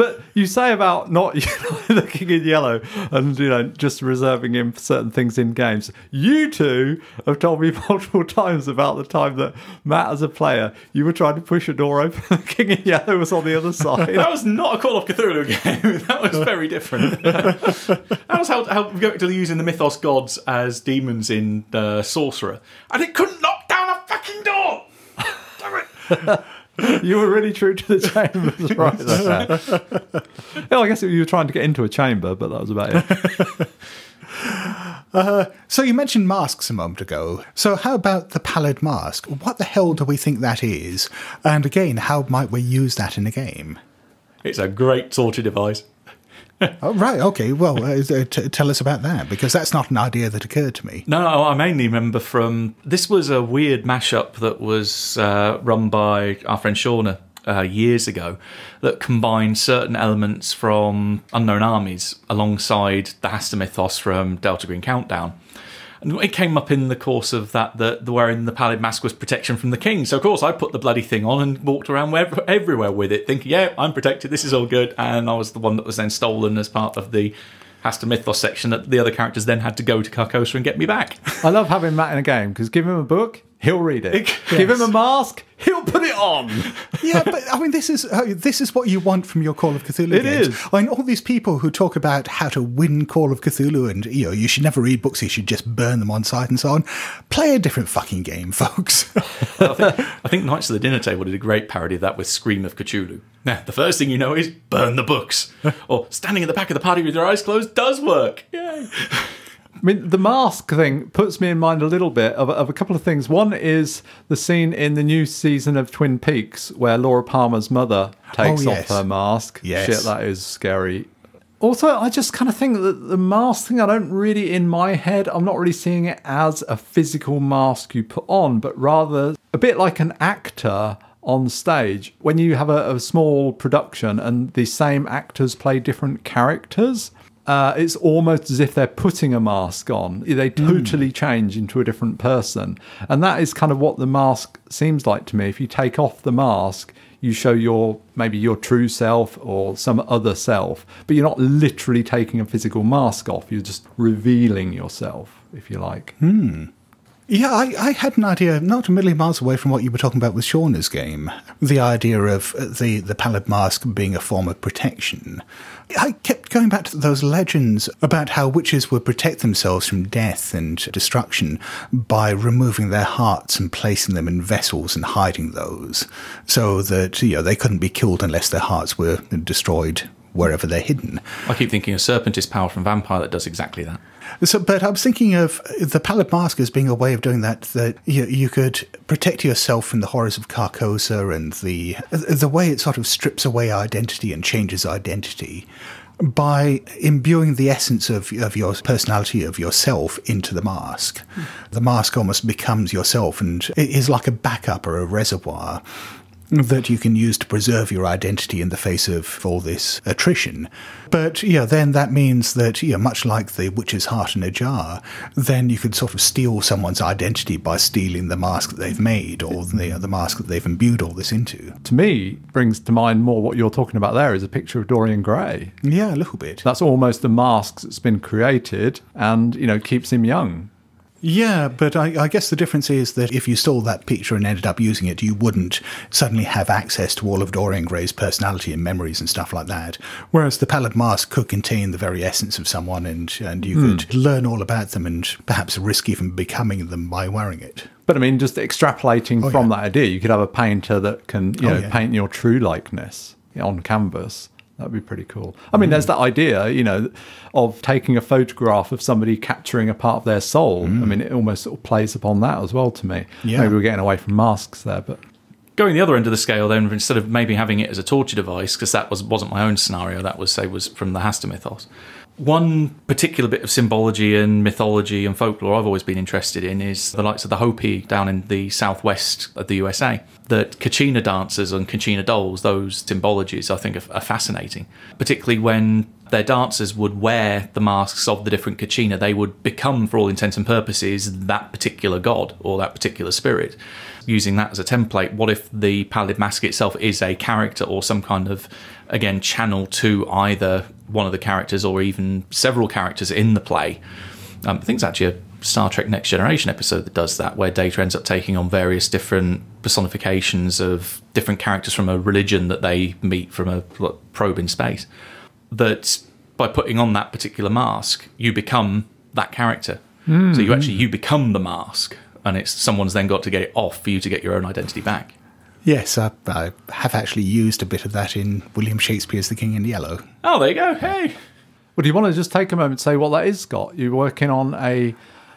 But you say about not the King in Yellow and you know just reserving him for certain things in games. You two have told me multiple times about the time that Matt, as a player, you were trying to push a door open. The King in Yellow was on the other side. That was not a Call of Cthulhu game. That was very different. that was how, how to using the mythos gods as demons in uh, Sorcerer. And it couldn't knock down a fucking door! Damn it! you were really true to the chambers, right? there. well, I guess you were trying to get into a chamber, but that was about it. Uh-huh. So you mentioned masks a moment ago. So how about the pallid mask? What the hell do we think that is? And again, how might we use that in a game? It's a great torture device. Oh, right. Okay. Well, uh, t- tell us about that because that's not an idea that occurred to me. No, I mainly remember from this was a weird mashup that was uh, run by our friend Shauna uh, years ago that combined certain elements from Unknown Armies alongside the Hastur mythos from Delta Green Countdown. And it came up in the course of that that the wearing the pallid mask was protection from the king. So of course I put the bloody thing on and walked around wherever, everywhere with it, thinking, "Yeah, I'm protected. This is all good." And I was the one that was then stolen as part of the Hastur mythos section. That the other characters then had to go to Carcosa and get me back. I love having Matt in a game because give him a book, he'll read it. Give him a mask, he'll put it on. Yeah, but I mean, this is uh, this is what you want from your Call of Cthulhu It games. is. I mean, all these people who talk about how to win Call of Cthulhu and you know you should never read books, you should just burn them on sight and so on. Play a different fucking game, folks. I think, I think Knights of the Dinner Table did a great parody of that with Scream of Cthulhu. Now, the first thing you know is burn the books. or standing at the back of the party with your eyes closed does work. Yay. I mean, the mask thing puts me in mind a little bit of, of a couple of things. One is the scene in the new season of Twin Peaks where Laura Palmer's mother takes Oh, yes. off her mask. Yes. Shit, that is scary. Also, I just kind of think that the mask thing, I don't really, in my head, I'm not really seeing it as a physical mask you put on, but rather a bit like an actor on stage. When you have a, a small production and the same actors play different characters, uh, it's almost as if they're putting a mask on. They totally change into a different person. And that is kind of what the mask seems like to me. If you take off the mask, you show your maybe your true self or some other self, but you're not literally taking a physical mask off. You're just revealing yourself, if you like. Hmm. Yeah, I, I had an idea not a million miles away from what you were talking about with Shauna's game. The idea of the, the pallid mask being a form of protection. I kept going back to those legends about how witches would protect themselves from death and destruction by removing their hearts and placing them in vessels and hiding those, so that you know they couldn't be killed unless their hearts were destroyed wherever they're hidden. I keep thinking of Serpentis power from Vampire that does exactly that. So, but I was thinking of the pallid mask as being a way of doing that. That you, you could protect yourself from the horrors of Carcosa and the the way it sort of strips away identity and changes identity by imbuing the essence of of your personality of yourself into the mask. The mask almost becomes yourself and it is like a backup or a reservoir. That you can use to preserve your identity in the face of all this attrition. But yeah, then that means that yeah, much like the witch's heart in a jar, then you could sort of steal someone's identity by stealing the mask that they've made or the, the mask that they've imbued all this into. To me, brings to mind more what you're talking about there is a picture of Dorian Gray. Yeah, a little bit. That's almost the mask that's been created and, you know, keeps him young. Yeah, but I, I, guess the difference is that if you stole that picture and ended up using it, you wouldn't suddenly have access to all of Dorian Gray's personality and memories and stuff like that. Whereas the pallid mask could contain the very essence of someone, and and you mm. could learn all about them and perhaps risk even becoming them by wearing it. But I mean, just extrapolating Oh, from yeah. that idea, you could have a painter that can, you Oh, know, yeah. paint your true likeness on canvas. That'd be pretty cool. I mean, Mm. there's that idea, you know, of taking a photograph of somebody capturing a part of their soul. I mean, it almost sort of plays upon that as well to me. Mm. Yeah. Maybe we're getting away from masks there, but Going the other end of the scale, then instead of maybe having it as a torture device, because that was wasn't my own scenario, that was say was from the Hastur mythos. One particular bit of symbology and mythology and folklore I've always been interested in is the likes of the Hopi down in the southwest of the USA. That Kachina dancers and Kachina dolls, those symbologies, I think are, are fascinating. Particularly when their dancers would wear the masks of the different Kachina, they would become, for all intents and purposes, that particular god or that particular spirit. Using that as a template, what if the pallid mask itself is a character or some kind of, again, channel to either one of the characters or even several characters in the play? Um, I think it's actually a Star Trek Next Generation episode that does that, where Data ends up taking on various different personifications of different characters from a religion that they meet from a probe in space. That by putting on that particular mask, you become that character. So you actually you become the mask, and it's someone's then got to get it off for you to get your own identity back. Yes, I, I have actually used a bit of that in William Shakespeare's The King in Yellow. Oh, there you go. Hey, Well, do you want to just take a moment and say what that is, Scott? You're working on a,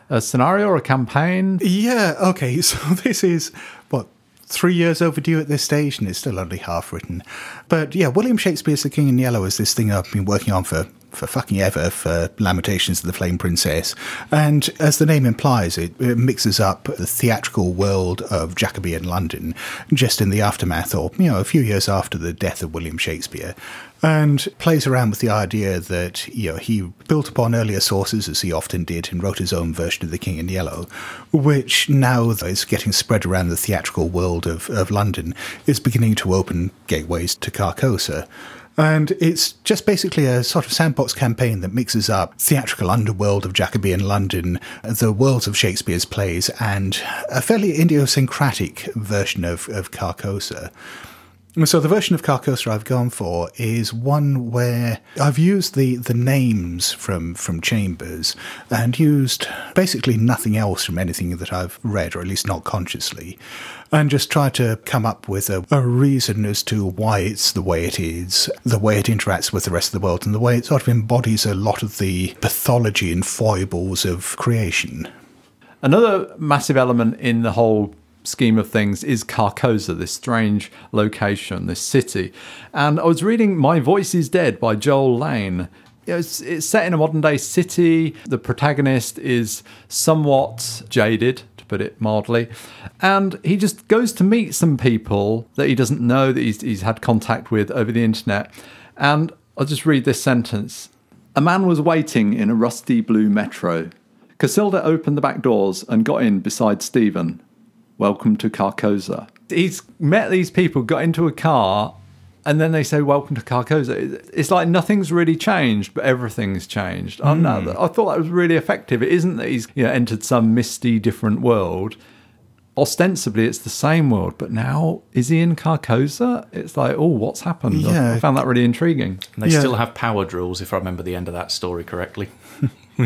a scenario or a campaign? Yeah, okay, so this is, what, three years overdue at this stage, and it's still only half written. But yeah, William Shakespeare's The King in Yellow is this thing I've been working on for, for fucking ever, for Lamentations of the Flame Princess. And as the name implies, it, it mixes up the theatrical world of Jacobean London just in the aftermath, or, you know, a few years after the death of William Shakespeare. And plays around with the idea that you know he built upon earlier sources as he often did and wrote his own version of The King in Yellow, which now is getting spread around the theatrical world of, of London, is beginning to open gateways to Carcosa. And it's just basically a sort of sandbox campaign that mixes up theatrical underworld of Jacobean London, the worlds of Shakespeare's plays, and a fairly idiosyncratic version of, of Carcosa. So the version of Carcosa I've gone for is one where I've used the, the names from, from Chambers and used basically nothing else from anything that I've read, or at least not consciously, and just try to come up with a, a reason as to why it's the way it is, the way it interacts with the rest of the world, and the way it sort of embodies a lot of the pathology and foibles of creation. Another massive element in the whole scheme of things is Carcosa, this strange location, this city. And I was reading My Voice is Dead by Joel Lane. It's, it's set in a modern day city. The protagonist is somewhat jaded, to put it mildly. And he just goes to meet some people that he doesn't know that he's, he's had contact with over the internet. And I'll just read this sentence A man was waiting in a rusty blue metro. Casilda opened the back doors and got in beside Stephen. Welcome to Carcosa. He's met these people, got into a car, and then they say, Welcome to Carcosa. It's like nothing's really changed, but everything's changed. I, don't hmm. I thought that was really effective. It isn't that he's you know, entered some misty, different world. Ostensibly, it's the same world, but now is he in Carcosa? It's like, oh, what's happened? I- Yeah. I found that really intriguing. and they Yeah. still have power drills, if I remember the end of that story correctly.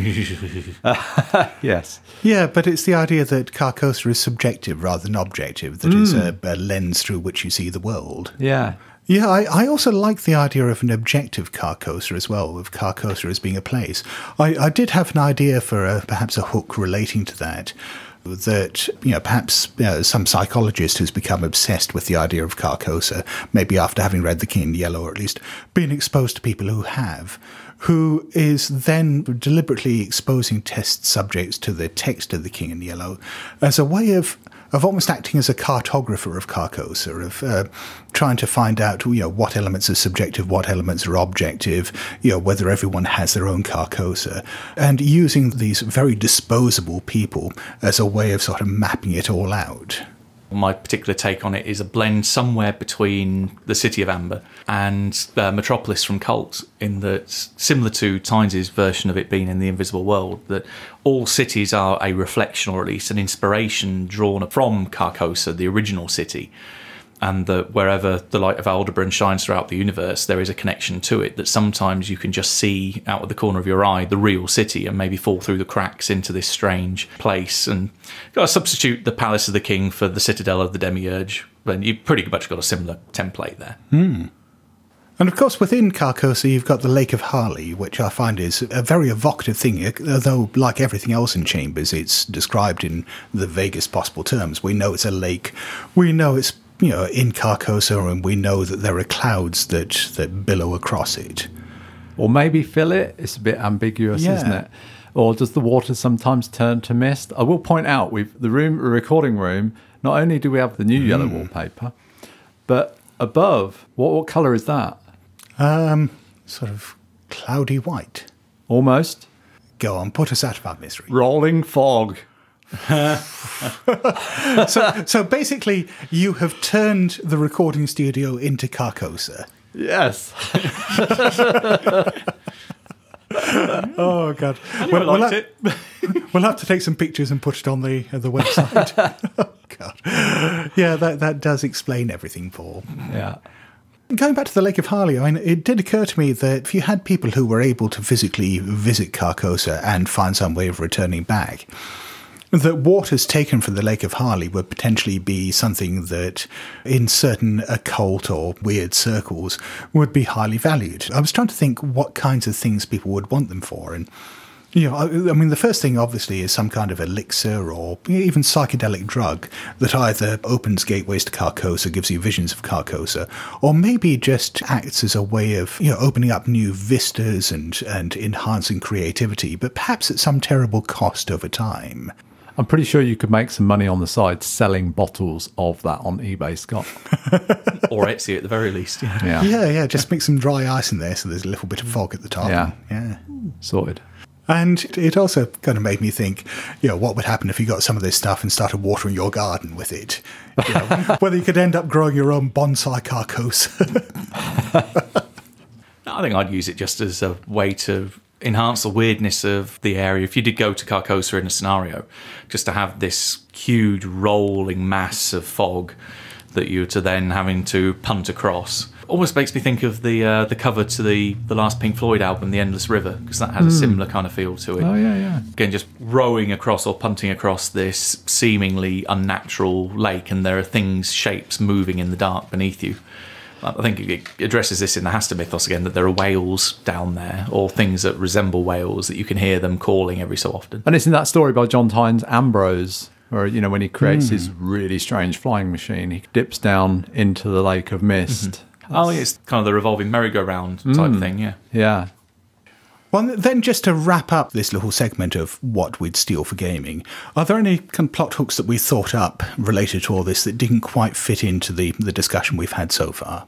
Yes. Yeah, but it's the idea that Carcosa is subjective rather than objective, that it's hmm. a, a lens through which you see the world. Yeah. Yeah, I, I also like the idea of an objective Carcosa as well, of Carcosa as being a place. I, I did have an idea for a, perhaps a hook relating to that. That, you know, perhaps you know, some psychologist who's become obsessed with the idea of Carcosa, maybe after having read The King in Yellow, or at least been exposed to people who have, who is then deliberately exposing test subjects to the text of The King in Yellow as a way of of almost acting as a cartographer of Carcosa, of uh, trying to find out, you know, what elements are subjective, what elements are objective, you know, whether everyone has their own Carcosa, and using these very disposable people as a way of sort of mapping it all out. My particular take on it is a blend somewhere between the City of Amber and uh, Metropolis from Kult, in that similar to Tynes's version of it being in the Invisible World, that all cities are a reflection or at least an inspiration drawn from Carcosa, the original city and that wherever the light of Aldebaran shines throughout the universe, there is a connection to it. That sometimes you can just see out of the corner of your eye the real city and maybe fall through the cracks into this strange place. And got to substitute the Palace of the King for the Citadel of the Demiurge. Then you've pretty much got a similar template there. Hmm. And of course, within Carcosa, you've got the Lake of Hali, which I find is a very evocative thing, although, like everything else in Chambers, it's described in the vaguest possible terms. We know it's a lake, we know it's you know in Carcosa, and we know that there are clouds that, that billow across it. Or maybe fill it. It's a bit ambiguous, Yeah. isn't it? Or does the water sometimes turn to mist? I will point out we've the room recording room, not only do we have the new yellow wallpaper, but above, what what colour is that? Um, sort of cloudy white. Almost. Go on, put us out of our misery. Rolling fog. so, so basically, you have turned the recording studio into Carcosa. Yes. Oh God! Well, we'll have-. We'll have to take some pictures and put it on the uh, the website. oh, God. Yeah, that that does explain everything, Paul. Yeah. Going back to the Lake of Hali, I mean, it did occur to me that if you had people who were able to physically visit Carcosa and find some way of returning back, that waters taken from the Lake of Hali would potentially be something that, in certain occult or weird circles, would be highly valued. I was trying to think what kinds of things people would want them for, and you know, I, I mean, the first thing obviously is some kind of elixir or even psychedelic drug that either opens gateways to Carcosa, gives you visions of Carcosa, or maybe just acts as a way of you know opening up new vistas and and enhancing creativity, but perhaps at some terrible cost over time. I'm pretty sure you could make some money on the side selling bottles of that on eBay, Scott. or Etsy at the very least. Yeah. Yeah. Yeah, yeah, just mix some dry ice in there so there's a little bit of fog at the top. Yeah. yeah. Sorted. And it also kind of made me think, you know, what would happen if you got some of this stuff and started watering your garden with it? You know, whether you could end up growing your own bonsai carcos. I think I'd use it just as a way to enhance the weirdness of the area. If you did go to Carcosa in a scenario, just to have this huge rolling mass of fog that you're to then having to punt across. Almost makes me think of the uh, the cover to the the last Pink Floyd album, The Endless River, because that has a similar kind of feel to it. Oh, yeah, yeah. Again, just rowing across or punting across this seemingly unnatural lake, and there are things, shapes moving in the dark beneath you. I think it addresses this in the Hastur mythos again that there are whales down there, or things that resemble whales that you can hear them calling every so often. And it's in that story by John Tynes Ambrose, where, you know, when he creates hmm. his really strange flying machine, he dips down into the lake of mist. Mm-hmm. Oh, yeah, it's kind of the revolving merry-go-round type hmm. thing, yeah. Yeah. Well, then, just to wrap up this little segment of what we'd steal for gaming, are there any kind of plot hooks that we thought up related to all this that didn't quite fit into the, the discussion we've had so far?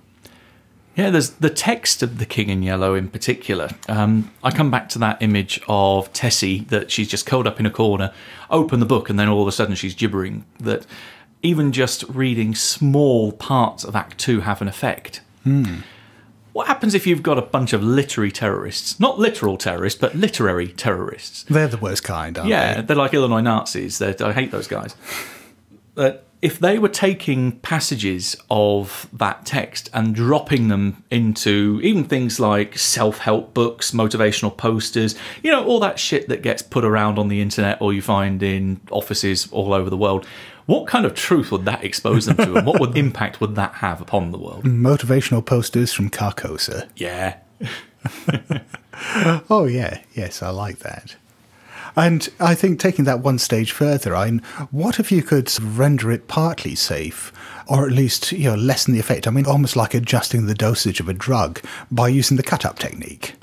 Yeah, there's the text of the King in Yellow in particular. Um, I come back to that image of Tessie that she's just curled up in a corner, open the book, and then all of a sudden she's gibbering. That even just reading small parts of Act Two have an effect. What happens if you've got a bunch of literary terrorists? Not literal terrorists, but literary terrorists. They're the worst kind, aren't Yeah, they? Yeah, they're like Illinois Nazis. They're, I hate those guys. If they were taking passages of that text and dropping them into even things like self-help books, motivational posters, you know, all that shit that gets put around on the internet or you find in offices all over the world, what kind of truth would that expose them to, and what would impact would that have upon the world? Motivational posters from Carcosa. Yeah, Oh, yeah. Yes, I like that. And I think taking that one stage further, I mean, what if you could render it partly safe, or at least you know lessen the effect? I mean, almost like adjusting the dosage of a drug by using the cut-up technique.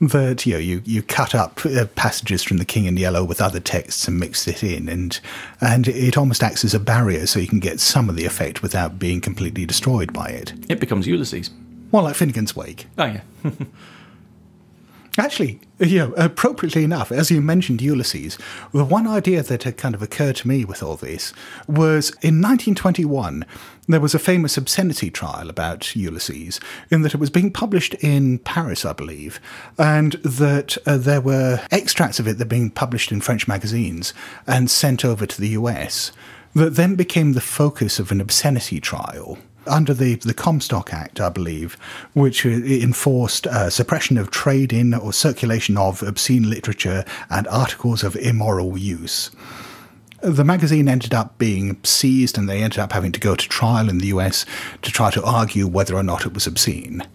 That you know you, you cut up uh, passages from the King in Yellow with other texts and mix it in, and and it almost acts as a barrier, so you can get some of the effect without being completely destroyed by it. It becomes Ulysses. Well, like Finnegan's Wake. Oh yeah. Actually, you know, appropriately enough, as you mentioned Ulysses, the one idea that had kind of occurred to me with all this was in 1921, there was a famous obscenity trial about Ulysses, in that it was being published in Paris, I believe, and that uh, there were extracts of it that were being published in French magazines and sent over to the US, that then became the focus of an obscenity trial under the, the Comstock Act, I believe, which uh, enforced uh, suppression of trade in or circulation of obscene literature and articles of immoral use. The magazine ended up being seized and they ended up having to go to trial in the US to try to argue whether or not it was obscene.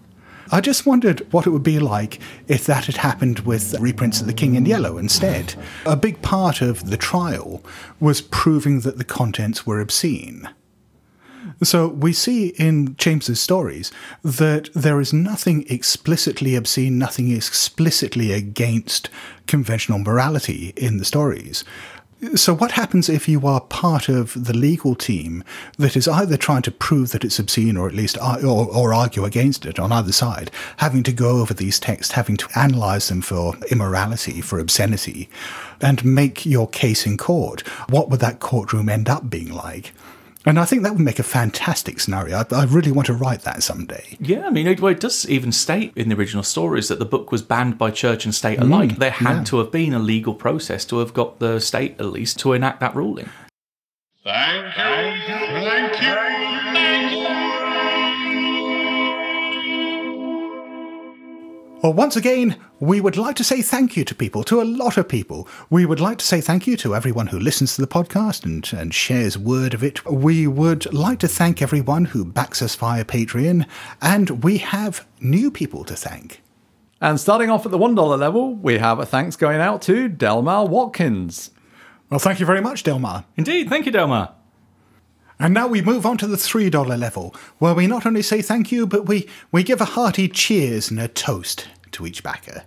I just wondered what it would be like if that had happened with reprints of The King in Yellow instead. A big part of the trial was proving that the contents were obscene. So we see in James's stories that there is nothing explicitly obscene, nothing explicitly against conventional morality in the stories. So, what happens if you are part of the legal team that is either trying to prove that it's obscene or at least uh, or, or argue against it on either side, having to go over these texts, having to analyze them for immorality, for obscenity, and make your case in court? What would that courtroom end up being like? And I think that would make a fantastic scenario. I, I really want to write that someday. Yeah, I mean, it, well, it does even state in the original stories that the book was banned by church and state alike. Mm, there had yeah. to have been a legal process to have got the state, at least, to enact that ruling. Thank you. Well, once again, we would like to say thank you to people, to a lot of people. We would like to say thank you to everyone who listens to the podcast and, and shares word of it. We would like to thank everyone who backs us via Patreon, and we have new people to thank. And starting off at the $1 level, we have a thanks going out to Delmar Watkins. Well, thank you very much, Delmar. Indeed, thank you, Delmar. And now we move on to the $3 level, where we not only say thank you, but we, we give a hearty cheers and a toast to each backer.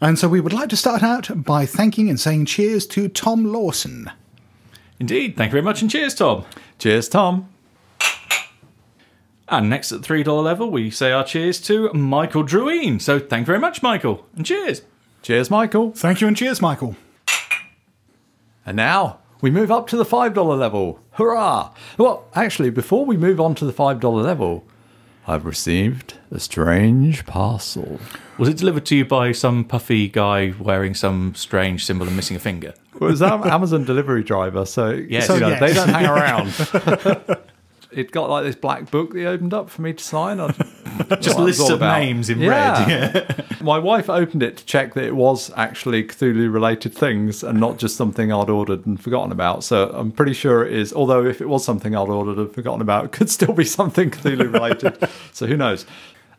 And so we would like to start out by thanking and saying cheers to Tom Lawson. Indeed, thank you very much, and cheers, Tom. Cheers, Tom. And next at the $3 level, we say our cheers to Michael Drueen. So thank you very much, Michael, and cheers. Cheers, Michael. Thank you and cheers, Michael. And now we move up to the $5 level. Hurrah! Well, actually, before we move on to the $5 level, I've received a strange parcel. Was it delivered to you by some puffy guy wearing some strange symbol and missing a finger? It was an Amazon delivery driver, so, Yes. so yes. they don't hang around. it got like this black book that he opened up for me to sign. I, Just what lists of about. names in Yeah. red. My wife opened it to check that it was actually Cthulhu related things and not just something I'd ordered and forgotten about. So I'm pretty sure it is, although if it was something I'd ordered and forgotten about, it could still be something Cthulhu related. so who knows?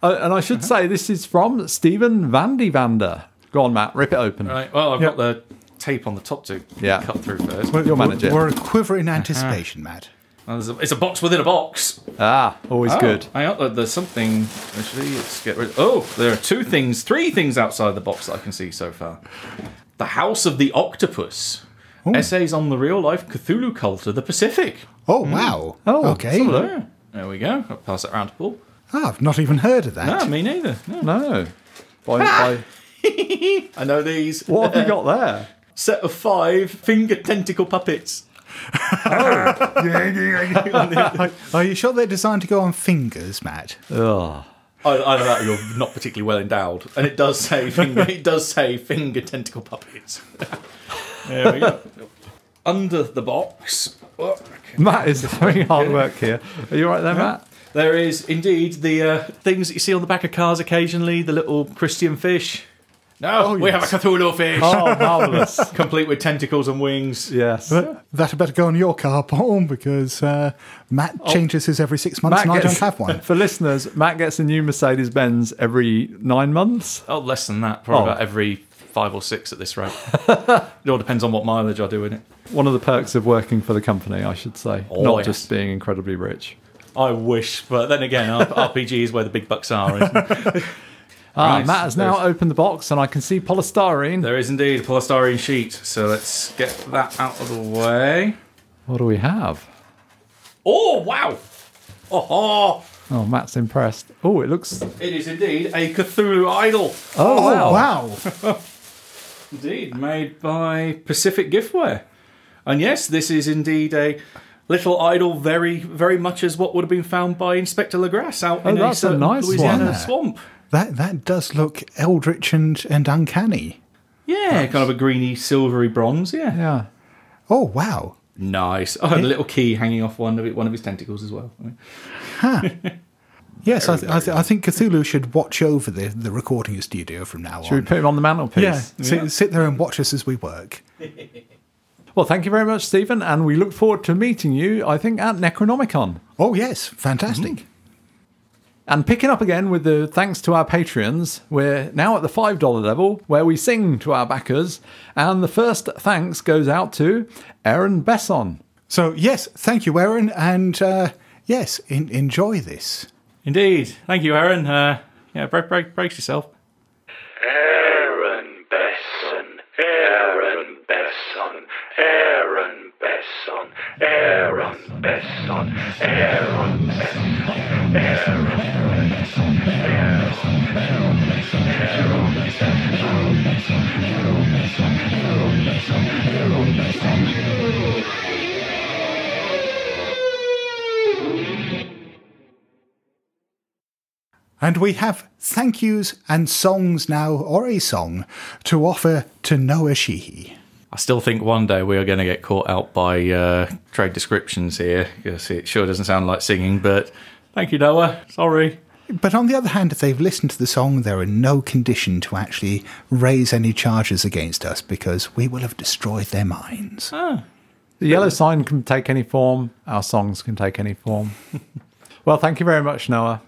Uh, and I should say this is from Stephen Vandy Vander. Go on, Matt, rip it open. Right, well, I've got the tape on the top to Yeah. cut through first. You'll manage it. We're a quiver in anticipation, Matt. Oh, a- it's a box within a box. Ah, always Oh, good. On, uh, there's something. Actually, let's get rid. Oh, there are two things, three things outside the box that I can see so far. The House of the Octopus. Essays on the real life Cthulhu cult of the Pacific. Oh, wow. Oh, okay. some of them. There, there we go. I'll pass it around to Paul. Oh, I've not even heard of that. No, me neither. No. No. By, by, I know these. what have you got there? Set of five finger tentacle puppets. Are you sure they're designed to go on fingers, Matt? Ugh. I, I know that you're not particularly well endowed, and it does say finger. it does say finger tentacle puppets. there we go. Under the box, oh, Matt is doing hard work here. Are you right there, Matt? there is indeed the uh, things that you see on the back of cars occasionally. The little Christian fish. No, we have a Cthulhu fish, Oh, marvellous. complete with tentacles and wings. yes. That, that had better go on your car, Paul, because uh, Matt changes his every six months and I don't have one. For listeners, Matt gets a new Mercedes Benz every nine months. Oh, less than that. Probably Oh. about every five or six at this rate. it all depends on what mileage I do in it. One of the perks of working for the company, I should say, Oh, not yes. just being incredibly rich. I wish, but then again, RPG is where the big bucks are. Isn't? Ah, Nice. Matt has now There's- opened the box and I can see polystyrene. There is indeed a polystyrene sheet, so let's get that out of the way. What do we have? Oh, wow! Oh, Oh, Oh, Matt's impressed. Oh, it looks. it is indeed a Cthulhu idol. Oh, wow. wow. Indeed, made by Pacific Giftware. And yes, this is indeed a little idol, very, very much as what would have been found by Inspector Legrasse out in Oh, that's a certain nice Louisiana one. swamp. That that does look eldritch and, and uncanny. Yeah, kind of a greeny, silvery bronze. Yeah, Yeah. Oh wow. nice. Oh, and a little key hanging off one of it, one of his tentacles as well. Yes, I, th- I, th- I think Cthulhu should watch over the, the recording studio from now on. Should we put him on the mantelpiece? yeah, Sit, sit there and watch us as we work. Well, thank you very much, Stephen, and we look forward to meeting you, I think, at Necronomicon. Oh yes, fantastic. Mm-hmm. And picking up again with the thanks to our Patreons, we're now at the $5 level where we sing to our backers. And the first thanks goes out to Aaron Besson. So yes, thank you, Aaron, and uh, yes, in, enjoy this. Indeed. Thank you, Aaron. Uh, yeah, break, break, brace yourself. Aaron Besson, Aaron Besson, Aaron Besson, Aaron Besson, Aaron Besson, Aaron And we have thank yous and songs now, or a song, to offer to Noah Sheehy. I still think one day we are going to get caught out by uh, trade descriptions here because it sure doesn't sound like singing. But thank you, Noah. Sorry. But on the other hand, if they've listened to the song, they're in no condition to actually raise any charges against us because we will have destroyed their minds. Ah. The yellow sign can take any form, our songs can take any form. well, thank you very much, Noah.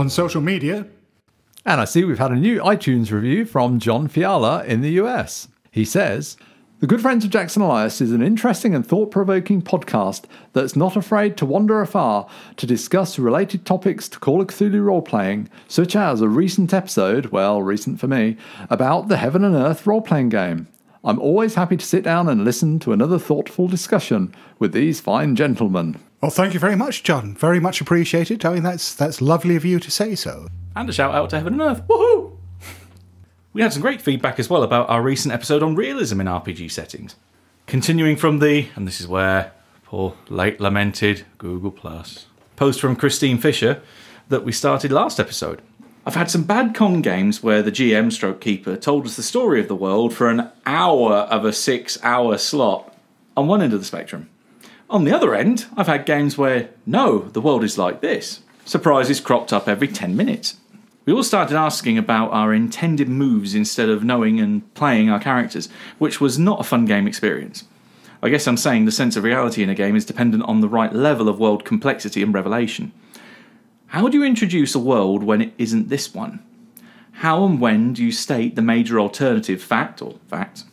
On social media, And I see we've had a new iTunes review from John Fiala in the US. He says, The Good Friends of Jackson Elias is an interesting and thought provoking podcast that's not afraid to wander afar to discuss related topics to Call of Cthulhu role playing, such as a recent episode, well, recent for me, about the Heaven and Earth role playing game. I'm always happy to sit down and listen to another thoughtful discussion with these fine gentlemen. well, thank you very much, John. Very much appreciated. I mean, that's that's lovely of you to say so. And a shout out to Heaven and Earth. Woohoo! We had some great feedback as well about our recent episode on realism in RPG settings. Continuing from the, and this is where poor late lamented Google Plus post from Christine Fisher that we started last episode. I've had some bad con games where the GM stroke keeper told us the story of the world for an hour of a six hour slot on one end of the spectrum. On the other end, I've had games where, no, the world is like this. Surprises cropped up every 10 minutes. We all started asking about our intended moves instead of knowing and playing our characters, which was not a fun game experience. I guess I'm saying the sense of reality in a game is dependent on the right level of world complexity and revelation. How do you introduce a world when it isn't this one? How and when do you state the major alternative fact or facts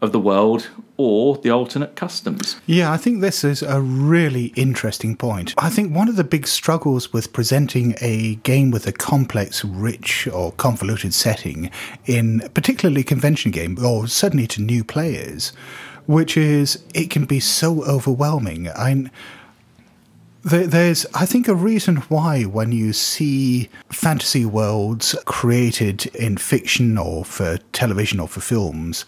of the world or the alternate customs? Yeah, I think this is a really interesting point. I think one of the big struggles with presenting a game with a complex, rich, or convoluted setting in particularly convention game, or certainly to new players, which is it can be so overwhelming. I There's, I think, a reason why when you see fantasy worlds created in fiction or for television or for films,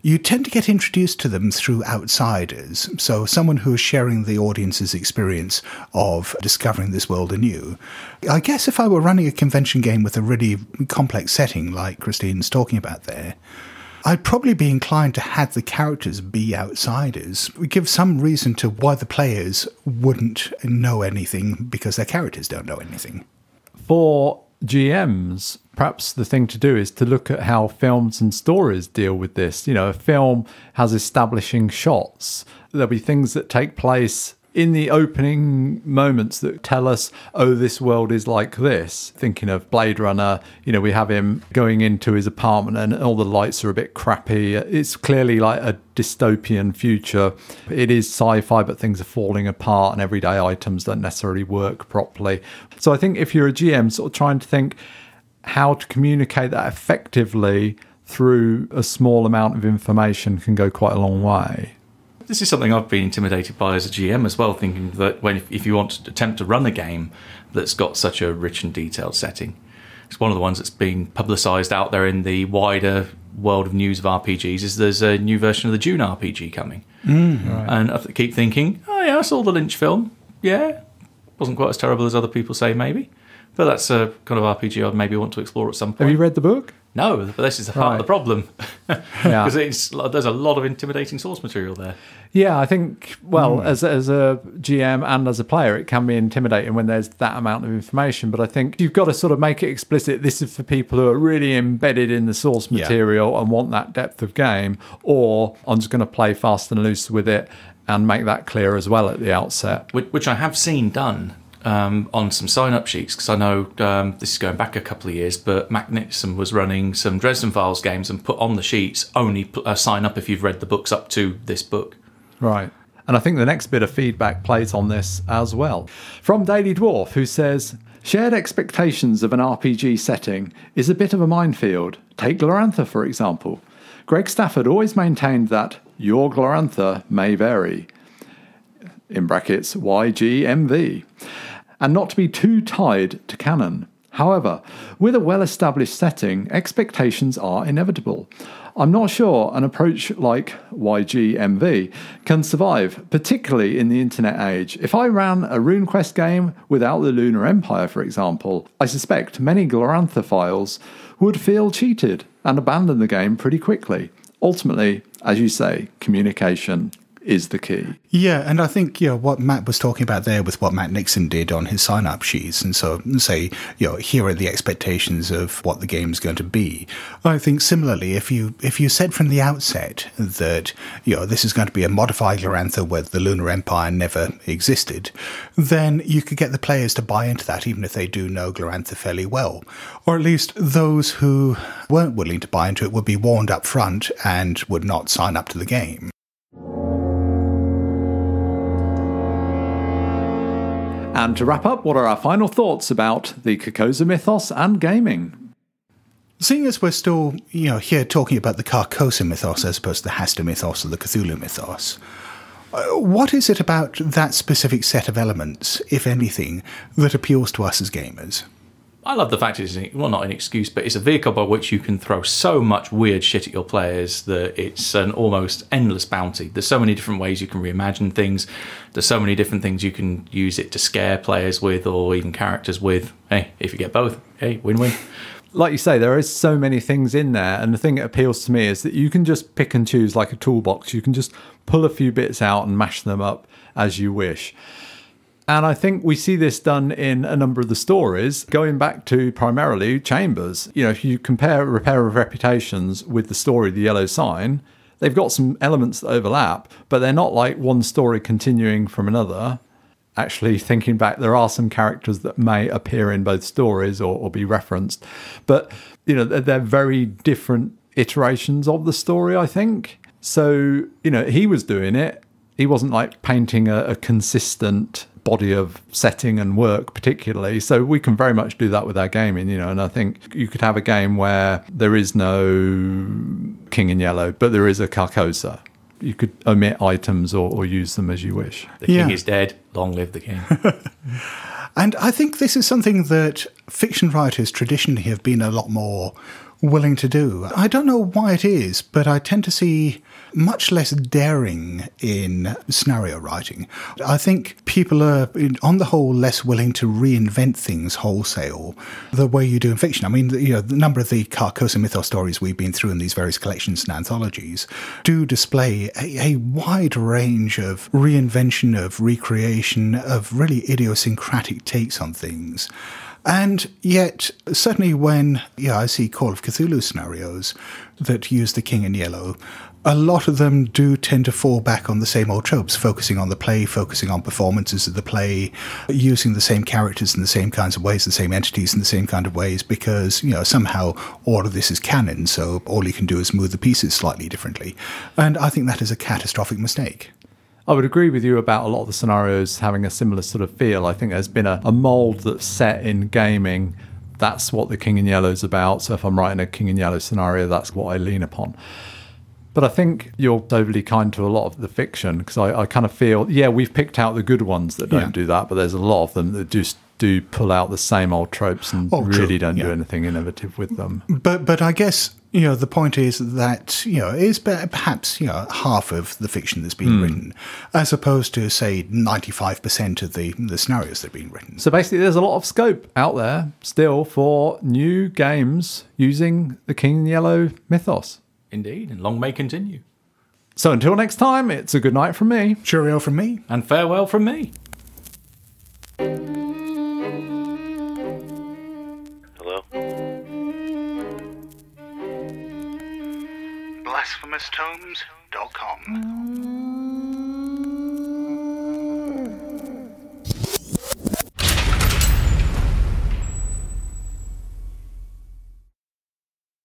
you tend to get introduced to them through outsiders. So, someone who is sharing the audience's experience of discovering this world anew. I guess if I were running a convention game with a really complex setting like Christine's talking about there, I'd probably be inclined to have the characters be outsiders. We give some reason to why the players wouldn't know anything because their characters don't know anything. For GMs, perhaps the thing to do is to look at how films and stories deal with this. You know, a film has establishing shots. There'll be things that take place in the opening moments that tell us, oh, this world is like this. Thinking of Blade Runner, you know, we have him going into his apartment and all the lights are a bit crappy. It's clearly like a dystopian future. It is sci fi, but things are falling apart and everyday items don't necessarily work properly. So I think if you're a GM, sort of trying to think how to communicate that effectively through a small amount of information can go quite a long way. This is something I've been intimidated by as a GM as well, thinking that when if you want to attempt to run a game that's got such a rich and detailed setting, it's one of the ones that's been publicised out there in the wider world of news of RPGs. Is there's a new version of the Dune RPG coming, mm. and I th- keep thinking, oh yeah, I saw the Lynch film. Yeah, wasn't quite as terrible as other people say, maybe. But that's a kind of RPG I'd maybe want to explore at some point. Have you read the book? No, but this is the part Right. of the problem because it's there's a lot of intimidating source material there. Yeah, I think well, as as a GM and as a player, it can be intimidating when there's that amount of information. But I think you've got to sort of make it explicit. This is for people who are really embedded in the source Yeah. material and want that depth of game, or I'm just going to play fast and loose with it and make that clear as well at the outset. which, which I have seen done um, on some sign up sheets because I know um, this is going back a couple of years, but Mac Nixon was running some Dresden Files games and put on the sheets only uh, sign up if you've read the books up to this book. Right. And I think the next bit of feedback plays on this as well. From Daily Dwarf, who says, Shared expectations of an RPG setting is a bit of a minefield. Take Glorantha, for example. Greg Stafford always maintained that your Glorantha may vary, in brackets YGMV, and not to be too tied to canon. However, with a well established setting, expectations are inevitable. I'm not sure an approach like YGMV can survive, particularly in the internet age. If I ran a RuneQuest game without the Lunar Empire, for example, I suspect many Glorantha files would feel cheated and abandon the game pretty quickly. Ultimately, as you say, communication is the key. Yeah, and I think you know what Matt was talking about there with what Matt Nixon did on his sign-up sheets, and so say you know here are the expectations of what the game's going to be. I think similarly, if you if you said from the outset that you know this is going to be a modified Glorantha where the Lunar Empire never existed, then you could get the players to buy into that, even if they do know Glorantha fairly well, or at least those who weren't willing to buy into it would be warned up front and would not sign up to the game. And to wrap up, what are our final thoughts about the Carcosa mythos and gaming? Seeing as we're still, you know, here talking about the Carcosa mythos as opposed to the Hastur mythos or the Cthulhu mythos, uh, what is it about that specific set of elements, if anything, that appeals to us as gamers? I love the fact it's an, well not an excuse, but it's a vehicle by which you can throw so much weird shit at your players that it's an almost endless bounty. There's so many different ways you can reimagine things. There's so many different things you can use it to scare players with, or even characters with. Hey, if you get both, hey, win-win. Like you say, there is so many things in there, and the thing that appeals to me is that you can just pick and choose like a toolbox. You can just pull a few bits out and mash them up as you wish. And I think we see this done in a number of the stories, going back to primarily Chambers. You know, if you compare Repairer of Reputations with the story The Yellow Sign, they've got some elements that overlap, but they're not like one story continuing from another. Actually, thinking back, there are some characters that may appear in both stories or, or be referenced, but you know, they're, they're very different iterations of the story, I think. So, you know, he was doing it he wasn't like painting a, a consistent body of setting and work particularly so we can very much do that with our gaming you know and i think you could have a game where there is no king in yellow but there is a carcosa you could omit items or, or use them as you wish The Yeah. king is dead. Long live the king. And I think this is something that fiction writers traditionally have been a lot more willing to do. I don't know why it is, but I tend to see much less daring in scenario writing. I think people are, on the whole, less willing to reinvent things wholesale the way you do in fiction. I mean, you know, the number of the Carcosa mythos stories we've been through in these various collections and anthologies do display a, a wide range of reinvention, of recreation, of really idiosyncratic takes on things. And yet, certainly when yeah, I see Call of Cthulhu scenarios that use the King in Yellow, a lot of them do tend to fall back on the same old tropes, focusing on the play, focusing on performances of the play, using the same characters in the same kinds of ways, the same entities in the same kind of ways, because, you know, somehow all of this is canon, so all you can do is move the pieces slightly differently. And I think that is a catastrophic mistake. I would agree with you about a lot of the scenarios having a similar sort of feel. I think there's been a, a mold that's set in gaming. That's what the King in Yellow is about. So if I'm writing a King in Yellow scenario, that's what I lean upon. But I think you're overly kind to a lot of the fiction because I, I kind of feel, yeah, we've picked out the good ones that don't Yeah. do that, but there's a lot of them that just do pull out the same old tropes and Oh, really don't do anything innovative with them. But but I guess you know the point is that you know is perhaps you know half of the fiction that's been hmm. written, as opposed to say ninety five percent of the the scenarios that have been written. So basically, there's a lot of scope out there still for new games using the King in Yellow mythos. Indeed, and long may continue. So until next time, it's a good night from me. Cheerio from me. And farewell from me. Hello? BlasphemousTomes.com.